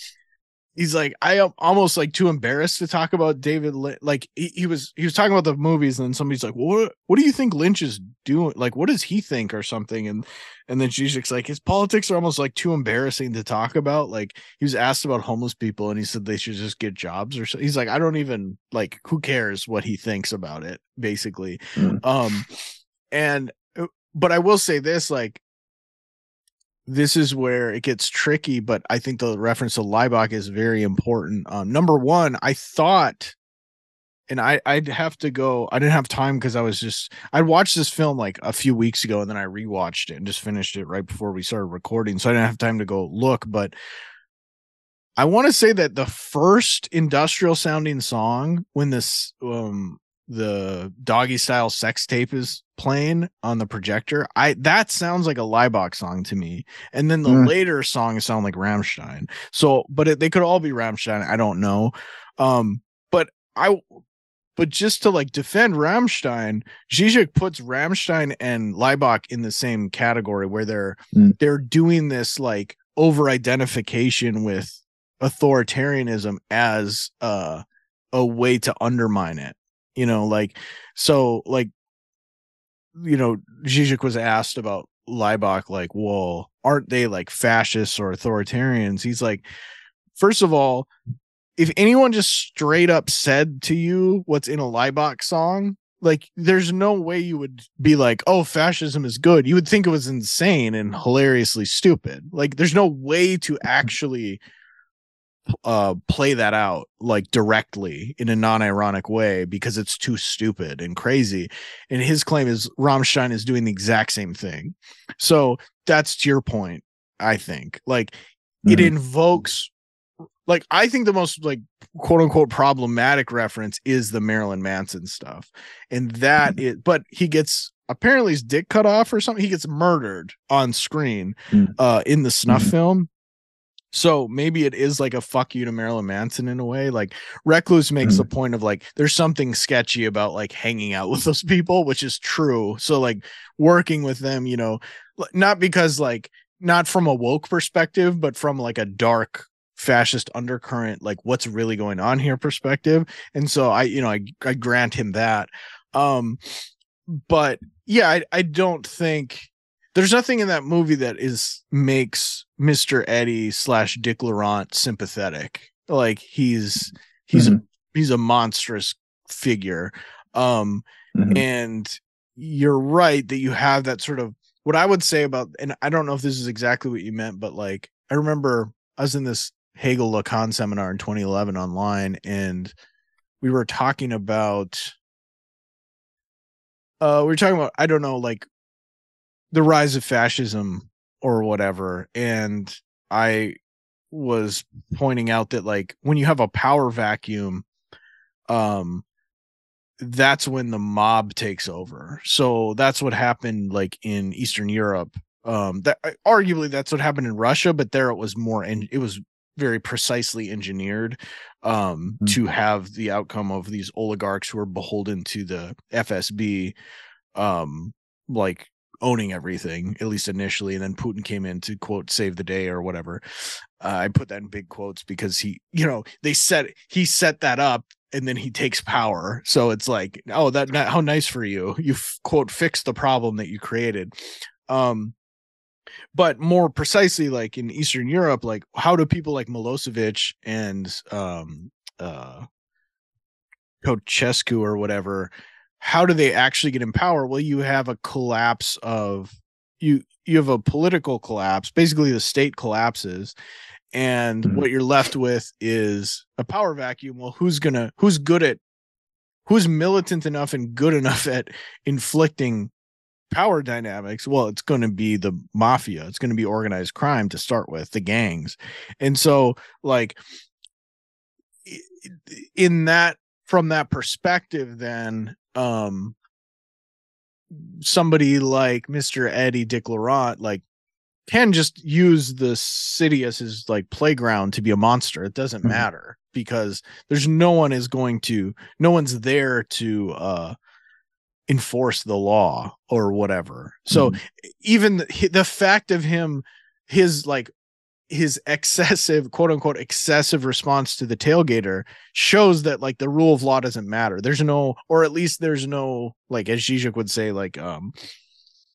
he's like I am almost like too embarrassed to talk about David Lynch. Like he, he was he was talking about the movies and then somebody's like, well, "What what do you think Lynch is doing? Like what does he think or something?" And and then Zizek's like his politics are almost like too embarrassing to talk about. Like he was asked about homeless people and he said they should just get jobs or so. He's like I don't even like who cares what he thinks about it basically. Mm. Um and uh, but I will say this like this is where it gets tricky, but I think the reference to Laibach is very important. Um, number one, I thought, and I I'd have to go. I didn't have time because I was just I'd watched this film like a few weeks ago, and then I rewatched it and just finished it right before we started recording, so I didn't have time to go look. But I want to say that the first industrial sounding song when this um the doggy style sex tape is playing on the projector, I that sounds like a Laibach song to me. And then the mm. later songs sound like Rammstein. So, but it, they could all be Rammstein. I don't know. Um, but I but just to like defend Rammstein, Zizek puts Rammstein and Laibach in the same category where they're mm. they're doing this like over identification with authoritarianism as uh, a way to undermine it you know like so like you know Zizek was asked about Laibach like well aren't they like fascists or authoritarians? He's like first of all if anyone just straight up said to you what's in a Laibach song like there's no way you would be like oh fascism is good you would think it was insane and hilariously stupid. Like there's no way to mm. actually uh play that out like directly in a non-ironic way because it's too stupid and crazy and his claim is Rammstein is doing the exact same thing so that's to your point i think like mm-hmm. it invokes like i think the most like quote unquote problematic reference is the marilyn manson stuff and that mm-hmm. it but he gets apparently his dick cut off or something he gets murdered on screen mm-hmm. uh in the snuff mm-hmm. film so maybe it is like a fuck you to Marilyn Manson in a way. Like Recluse makes mm-hmm. the point of like there's something sketchy about like hanging out with <laughs> those people, which is true. So like working with them, you know, not because like not from a woke perspective, but from like a dark fascist undercurrent like what's really going on here perspective and so i you know i, I grant him that um but yeah I, I don't think there's nothing in that movie that is makes mr eddie slash dick laurent sympathetic like he's he's Mhm. a he's a monstrous figure um Mhm. and you're right that you have that sort of what I would say about and I don't know if this is exactly what you meant, but like I remember I was in this Hegel Lacan seminar in 2011 online and we were talking about uh we were talking about I don't know like the rise of fascism or whatever and I was pointing out that like when you have a power vacuum um that's when the mob takes over. So that's what happened like in Eastern Europe. Um that arguably that's what happened in Russia, but there it was more and it was very precisely engineered um Mm. to have the outcome of these oligarchs who are beholden to the FSB um like owning everything at least initially and then Putin came in to quote save the day or whatever. Uh, I put that in big quotes because he you know they set he set that up and then he takes power. So it's like, oh, that how nice for you. You quote fixed the problem that you created. Um, but more precisely, like in Eastern Europe, like how do people like Milosevic and um, uh, Ceausescu or whatever, how do they actually get in power? Well, you have a collapse of you. You have a political collapse. Basically, the state collapses, and Mhm. what you're left with is a power vacuum well who's gonna who's good at who's militant enough and good enough at inflicting power dynamics well it's going to be the mafia it's going to be organized crime to start with the gangs and so like in that from that perspective then um somebody like mr eddy dick laurent like can just use the city as his like playground to be a monster. It doesn't Mhm. matter because there's no one is going to no one's there to uh enforce the law or whatever. So even the, the fact of him his like his excessive quote unquote excessive response to the tailgater shows that like the rule of law doesn't matter. There's no or at least there's no like as Zizek would say like um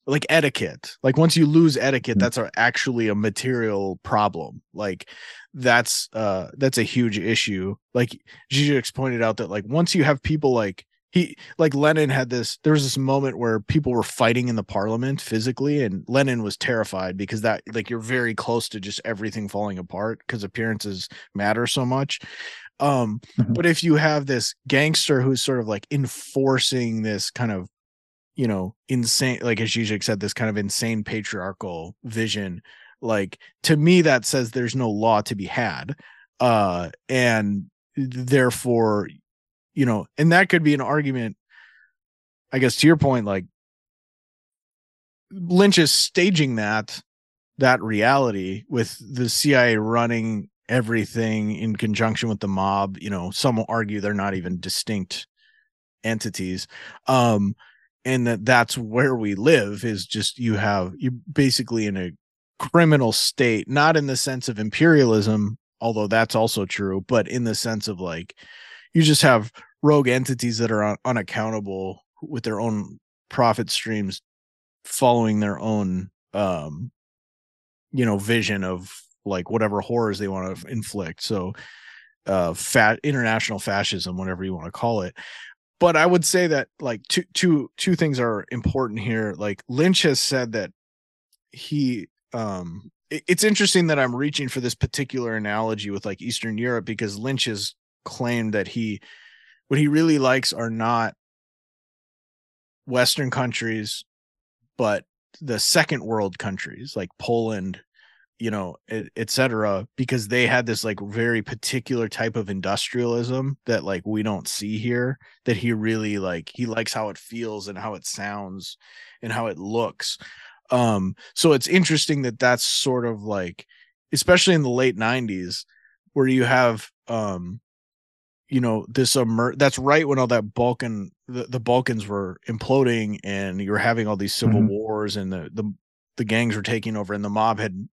like etiquette like once you lose etiquette Mhm. that's actually a material problem like that's uh that's a huge issue like Zizek pointed out that like once you have people like he like Lenin had this there was this moment where people were fighting in the parliament physically and Lenin was terrified because that like you're very close to just everything falling apart because appearances matter so much um Mhm. but if you have this gangster who's sort of like enforcing this kind of you know insane like as Zizek said this kind of insane patriarchal vision like to me that says there's no law to be had uh and therefore you know and that could be an argument i guess to your point like lynch is staging that that reality with the cia running everything in conjunction with the mob. You know some will argue they're not even distinct entities. Um and that that's where we live is just you have you basically in a criminal state not in the sense of imperialism although that's also true but in the sense of like you just have rogue entities that are un- unaccountable with their own profit streams following their own um you know vision of like whatever horrors they want to inflict. So uh fat international fascism whatever you want to call it. But i would say that like two two two things are important here. Like lynch has said that he um it- it's interesting that i'm reaching for this particular analogy with like eastern europe because lynch has claimed that he what he really likes are not western countries but the second world countries like poland you know et, et because they had this like very particular type of industrialism that like we don't see here that he really like he likes how it feels and how it sounds and how it looks. Um so it's interesting that that's sort of like especially in the late 90s where you have um you know this immer- that's right when all that balkan the, the balkans were imploding and you were having all these civil Mhm. wars and the, the the gangs were taking over and the mob had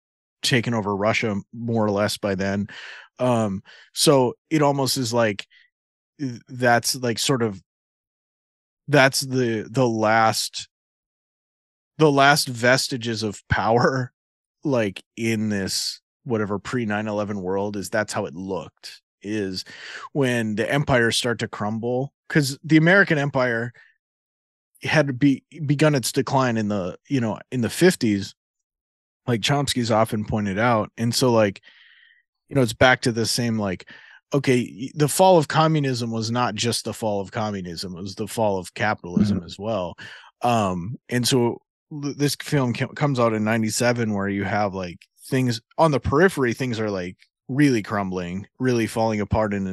taken over Russia more or less by then. Um, so it almost is like that's like sort of that's the the last the last vestiges of power <laughs> like in this whatever pre 9-11 world is that's how it looked is when the empires start to crumble because the american empire had be begun its decline in the you know in the 50s like chomsky's often pointed out and so like you know it's back to the same like okay the fall of communism was not just the fall of communism it was the fall of capitalism mm-hmm. as well um and so this film comes out in 97 where you have like things on the periphery things are like really crumbling really falling apart in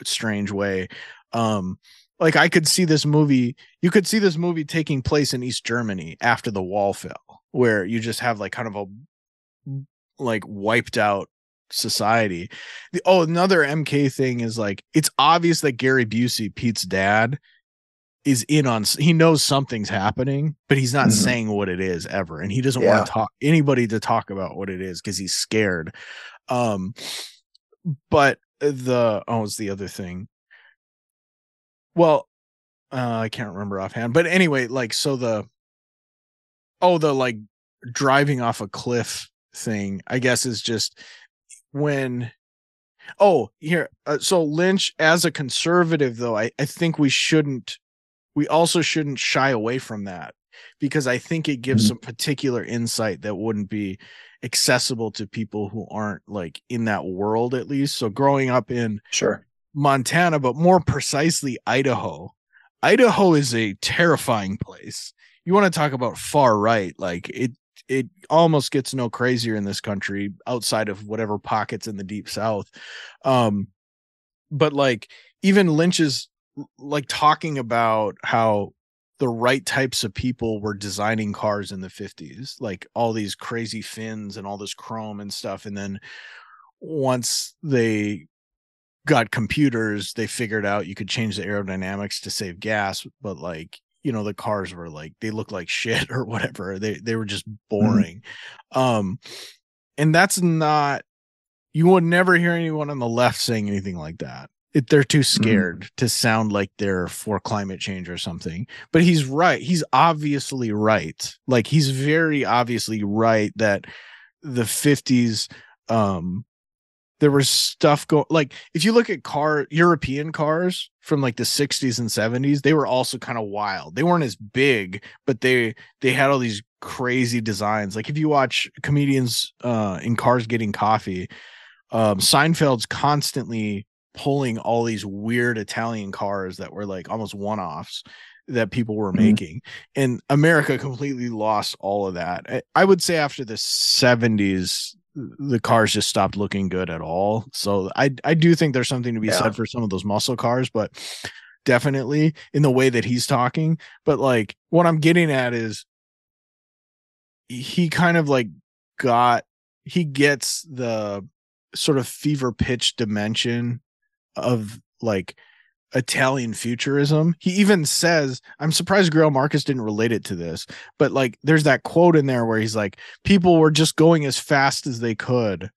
a strange way um like i could see this movie you could see this movie taking place in east germany after the wall fell where you just have like kind of a like wiped out society the, oh another mk thing is like it's obvious that gary busey pete's dad is in on he knows something's happening but he's not mm-hmm. saying what it is ever and he doesn't yeah. want to talk anybody to talk about what it is because he's scared um but the oh it's the other thing. Well uh i can't remember offhand but anyway like so the oh the like driving off a cliff thing i guess is just when oh here uh, so lynch as a conservative though I, I think we shouldn't we also shouldn't shy away from that because I think it gives mm-hmm. some particular insight that wouldn't be accessible to people who aren't like in that world at least. So growing up in sure Montana, but more precisely Idaho. Idaho is a terrifying place. You want to talk about far right, like it it almost gets no crazier in this country outside of whatever pockets in the deep south. Um but like even Lynch's like talking about how the right types of people were designing cars in the 50s like all these crazy fins and all this chrome and stuff and then once they got computers they figured out you could change the aerodynamics to save gas but like you know the cars were like they looked like <laughs> shit or whatever they they were just mm-hmm. boring mm-hmm. um and that's not you would never hear anyone on the left saying anything like that it, they're too mm-hmm. scared mm. to sound like they're for climate change or something. But he's right. He's obviously right. Like he's very obviously right that the 50s um there was stuff going like if you look at car European cars from like the 60s and 70s, they were also kind of wild. They weren't as big, but they they had all these crazy designs. Like if you watch comedians uh in cars getting coffee, um Seinfeld's constantly pulling all these weird Italian cars that were like almost one offs that people were mm-hmm. making. And America completely lost all of that. I, I would say after the 70s, the cars just stopped looking good at all. So I I do think there's something to be yeah. said for some of those muscle cars, but definitely in the way that he's talking. But like what I'm getting at is he kind of like got he gets the sort of fever pitch dimension of like Italian futurism. He even says, I'm surprised Greil Marcus didn't relate it to this, but like there's that quote in there where he's like, people were just going as fast as they could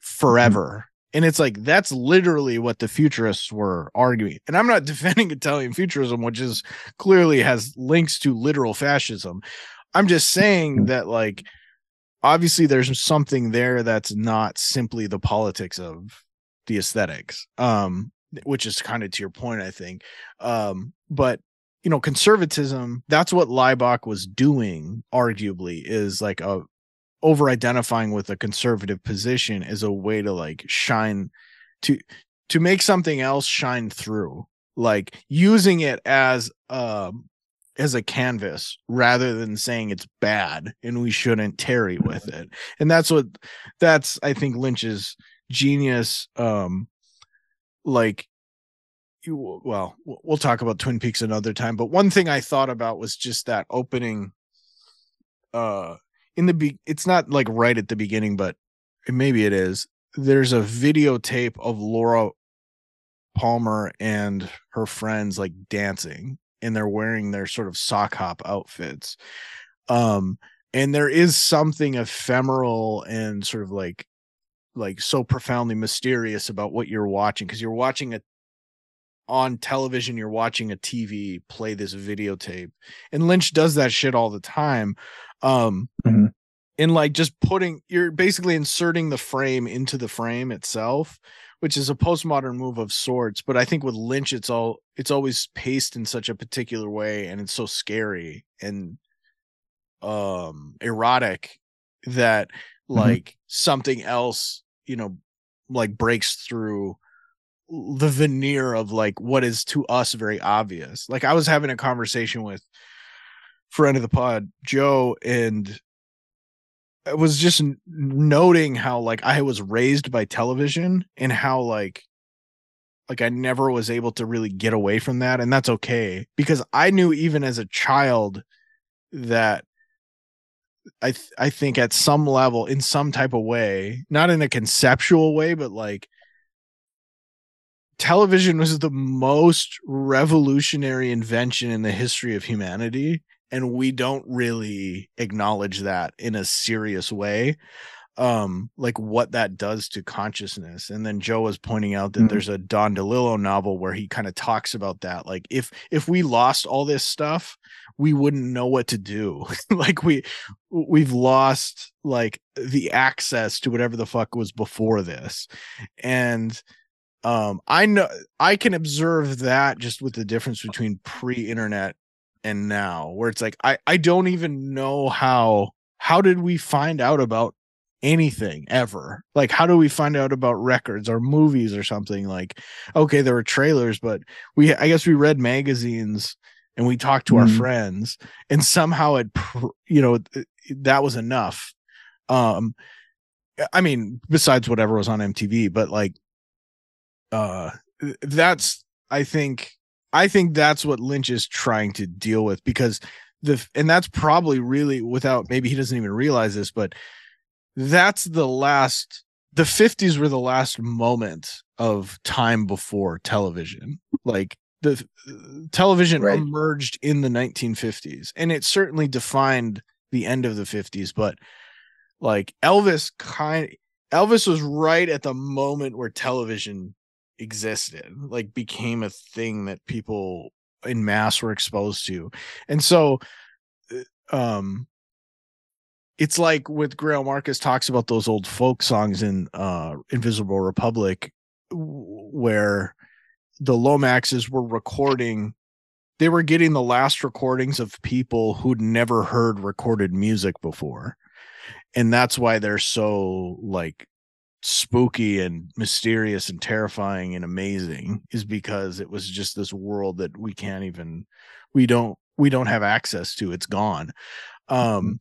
forever. Mm-hmm. And it's like that's literally what the futurists were arguing. And I'm not <laughs> defending Italian futurism, which is clearly has links to literal fascism. I'm just saying mm-hmm. that like obviously there's something there that's not simply the politics of the aesthetics um which is kind of to your point i think um but you know conservatism that's what Laibach was doing arguably is like a over identifying with a conservative position is a way to like shine to to make something else shine through like using it as um as a canvas rather than saying it's bad and we shouldn't tarry with it and that's what that's i think lynch's genius um like you well we'll talk about twin peaks another time but one thing i thought about was just that opening uh in the be it's not like right at the beginning but maybe it is. There's a videotape of laura palmer and her friends like dancing and they're wearing their sort of sock hop outfits. Um and there is something ephemeral and sort of like like so profoundly mysterious about what you're watching because you're watching a on television you're watching a TV play this videotape and Lynch does that shit all the time um Mhm. in like just putting you're basically inserting the frame into the frame itself which is a postmodern move of sorts but I think with Lynch it's all it's always paced in such a particular way and it's so scary and um erotic that like something else you know like breaks through the veneer of like what is to us very obvious. Like i was having a conversation with friend of the pod joe and i was just noting how like i was raised by television and how like like i never was able to really get away from that and that's okay because i knew even as a child that I th- I think at some level, in some type of way, not in a conceptual way, but like television was the most revolutionary invention in the history of humanity, and we don't really acknowledge that in a serious way. Um, like what that does to consciousness. And then Joe was pointing out that Mhm. there's a Don DeLillo novel where he kind of talks about that. Like if if we lost all this stuff, we wouldn't know what to do. <laughs> like we we've lost like the access to whatever the fuck was before this. And um i know i can observe that just with the difference between pre-internet and now where it's like i i don't even know how how did we find out about anything ever? Like how do we find out about records or movies or something? Like okay there were trailers but we i guess we read magazines and we talked to our Mhm. friends and somehow it you know that was enough um i mean besides whatever was on mtv but like uh that's i think i think that's what lynch is trying to deal with because the and that's probably really without maybe he doesn't even realize this but that's the last the 50s were the last moment of time before television like the television Right. emerged in the 1950s and it certainly defined the end of the 50s but like elvis kind elvis was right at the moment where television existed like became a thing that people in mass were exposed to and so uh, um it's like with Greil Marcus talks about those old folk songs in uh Invisible Republic where the Lomaxes were recording they were getting the last recordings of people who'd never heard recorded music before. And that's why they're so like spooky and mysterious and terrifying and amazing is because it was just this world that we can't even we don't we don't have access to. It's gone. Um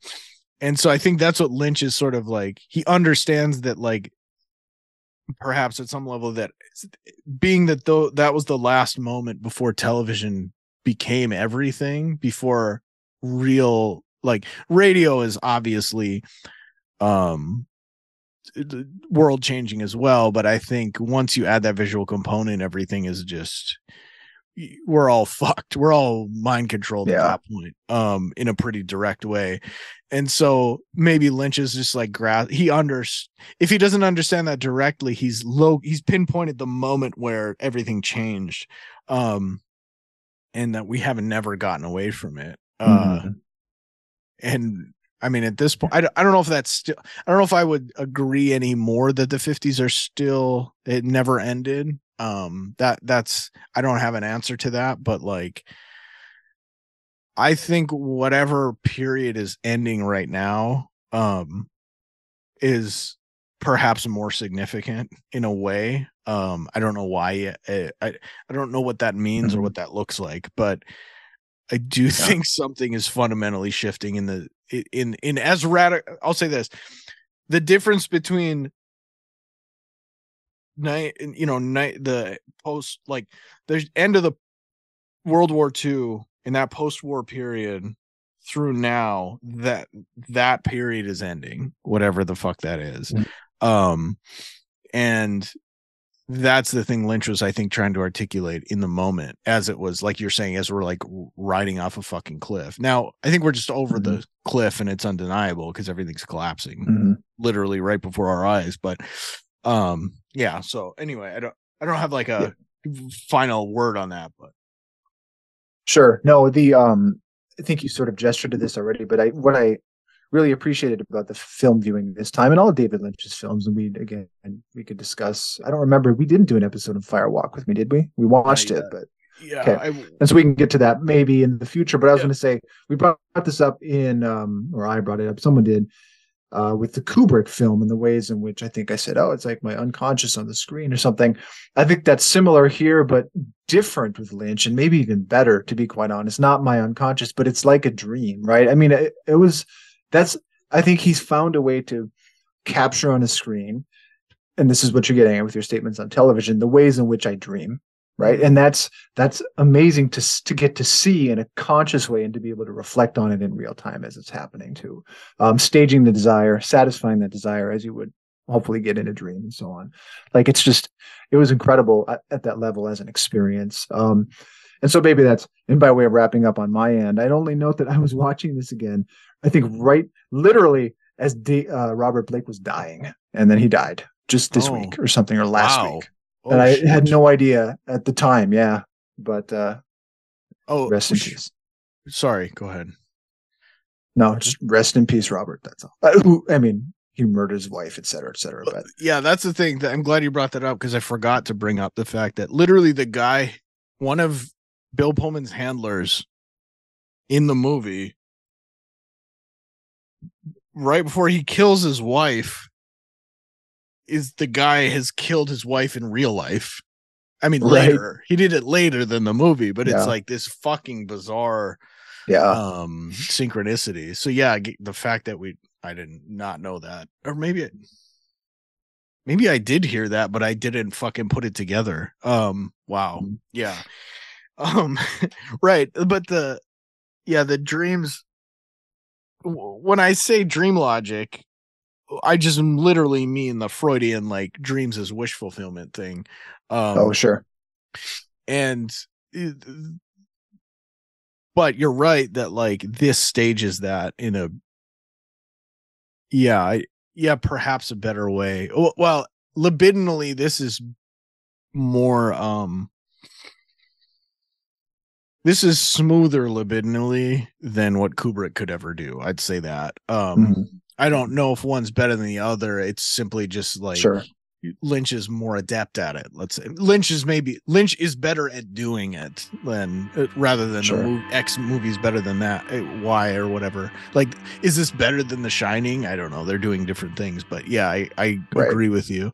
and so I think that's what Lynch is sort of like he understands that like perhaps at some level that being that though that was the last moment before television became everything before real like radio is obviously um world changing as well but i think once you add that visual component everything is just we're all <laughs> fucked we're all mind controlled at that point um in a pretty direct way and so maybe lynch is just like gra- he under if he doesn't understand that directly he's low he's pinpointed the moment where everything changed um and that we haven't never gotten away from it uh Mhm. and I mean, at this point, I I don't know if that's still, I don't know if I would agree anymore that the 50s are still, it never ended. Um, that, that's, I don't have an answer to that, but like, I think whatever period is ending right now, um, is perhaps more significant in a way. Um, I don't know why. I, I, I don't know what that means or Mhm. what that looks like, but I do <laughs> think something is fundamentally shifting in the in in as radical. I'll say this: the difference between night, you know, night the post like the end of the World War II in that post-war period through now that that period is ending, whatever the fuck that is. Mm. Um, and that's the thing Lynch was, I think, trying to articulate in the moment, as it was like you're saying, as we're like riding off a fucking cliff. Now, I think we're just over Mm-hmm. the cliff and it's undeniable because everything's collapsing Mhm. literally right before our eyes. But um, yeah. So anyway, I don't, I don't have like a final word on that, but Sure. No, the um I think you sort of gestured to this already, but I what I really appreciated about the film viewing this time and all of David Lynch's films, and we again we could discuss. I don't remember we didn't do an episode of Fire Walk with me, did we? We watched it, but yeah, Okay. I, and so we can get to that maybe in the future. But I was Yeah. going to say we brought this up in um or I brought it up, someone did. Uh, with the Kubrick film and the ways in which I think I said, oh, it's like my unconscious on the screen or something. I think that's similar here, but different with Lynch and maybe even better, to be quite honest. Not my unconscious, but it's like a dream, right? I mean, it, it was that's I think he's found a way to capture on a screen, and this is what you're getting at with your statements on television, the ways in which I dream, right? And that's that's amazing to to get to see in a conscious way and to be able to reflect on it in real time as it's happening too. Um, staging the desire, satisfying that desire as you would hopefully get in a dream and so on. Like it's just it was incredible at, at that level as an experience. Um, and so maybe that's and by way of wrapping up on my end, I'd only note that I was <laughs> watching this again. I think right literally as D, uh, Robert Blake was dying, and then he died just this Oh. week or something or last Wow. week. Oh, and I shit. had no idea at the time. Yeah, but uh, Oh, rest in sh- peace. Sorry, go ahead. No, just rest in peace, Robert. That's all. Uh, who, I mean, he murdered his wife, et cetera, et cetera. But yeah, that's the thing. That I'm glad you brought that up because I forgot to bring up the fact that literally the guy, one of Bill Pullman's handlers in the movie, right before he kills his wife, is the guy has killed his wife in real life. I mean, Right. later he did it later than the movie, but Yeah. it's like this fucking bizarre yeah, um synchronicity. So yeah, the fact that we I didn't not know that, or maybe it, maybe I did hear that, but I didn't fucking put it together. Um, wow, Mhm. yeah, <laughs> um, right. But the yeah, the dreams. When I say dream logic, I just literally mean the Freudian like dreams as wish fulfillment thing. Um, oh sure, and but you're right that like this stages that in a yeah I, yeah perhaps a better way well libidinally this is more um this is smoother libidinally than what kubrick could ever do i'd say that um Mhm. I don't know if one's better than the other it's simply just like sure, Lynch is more adept at it. Let's say Lynch is maybe Lynch is better at doing it than uh, rather than Sure. the mov- X movie's better than that uh, Y or whatever. Like, is this better than The Shining? I don't know. They're doing different things, but yeah, I I Right. agree with you.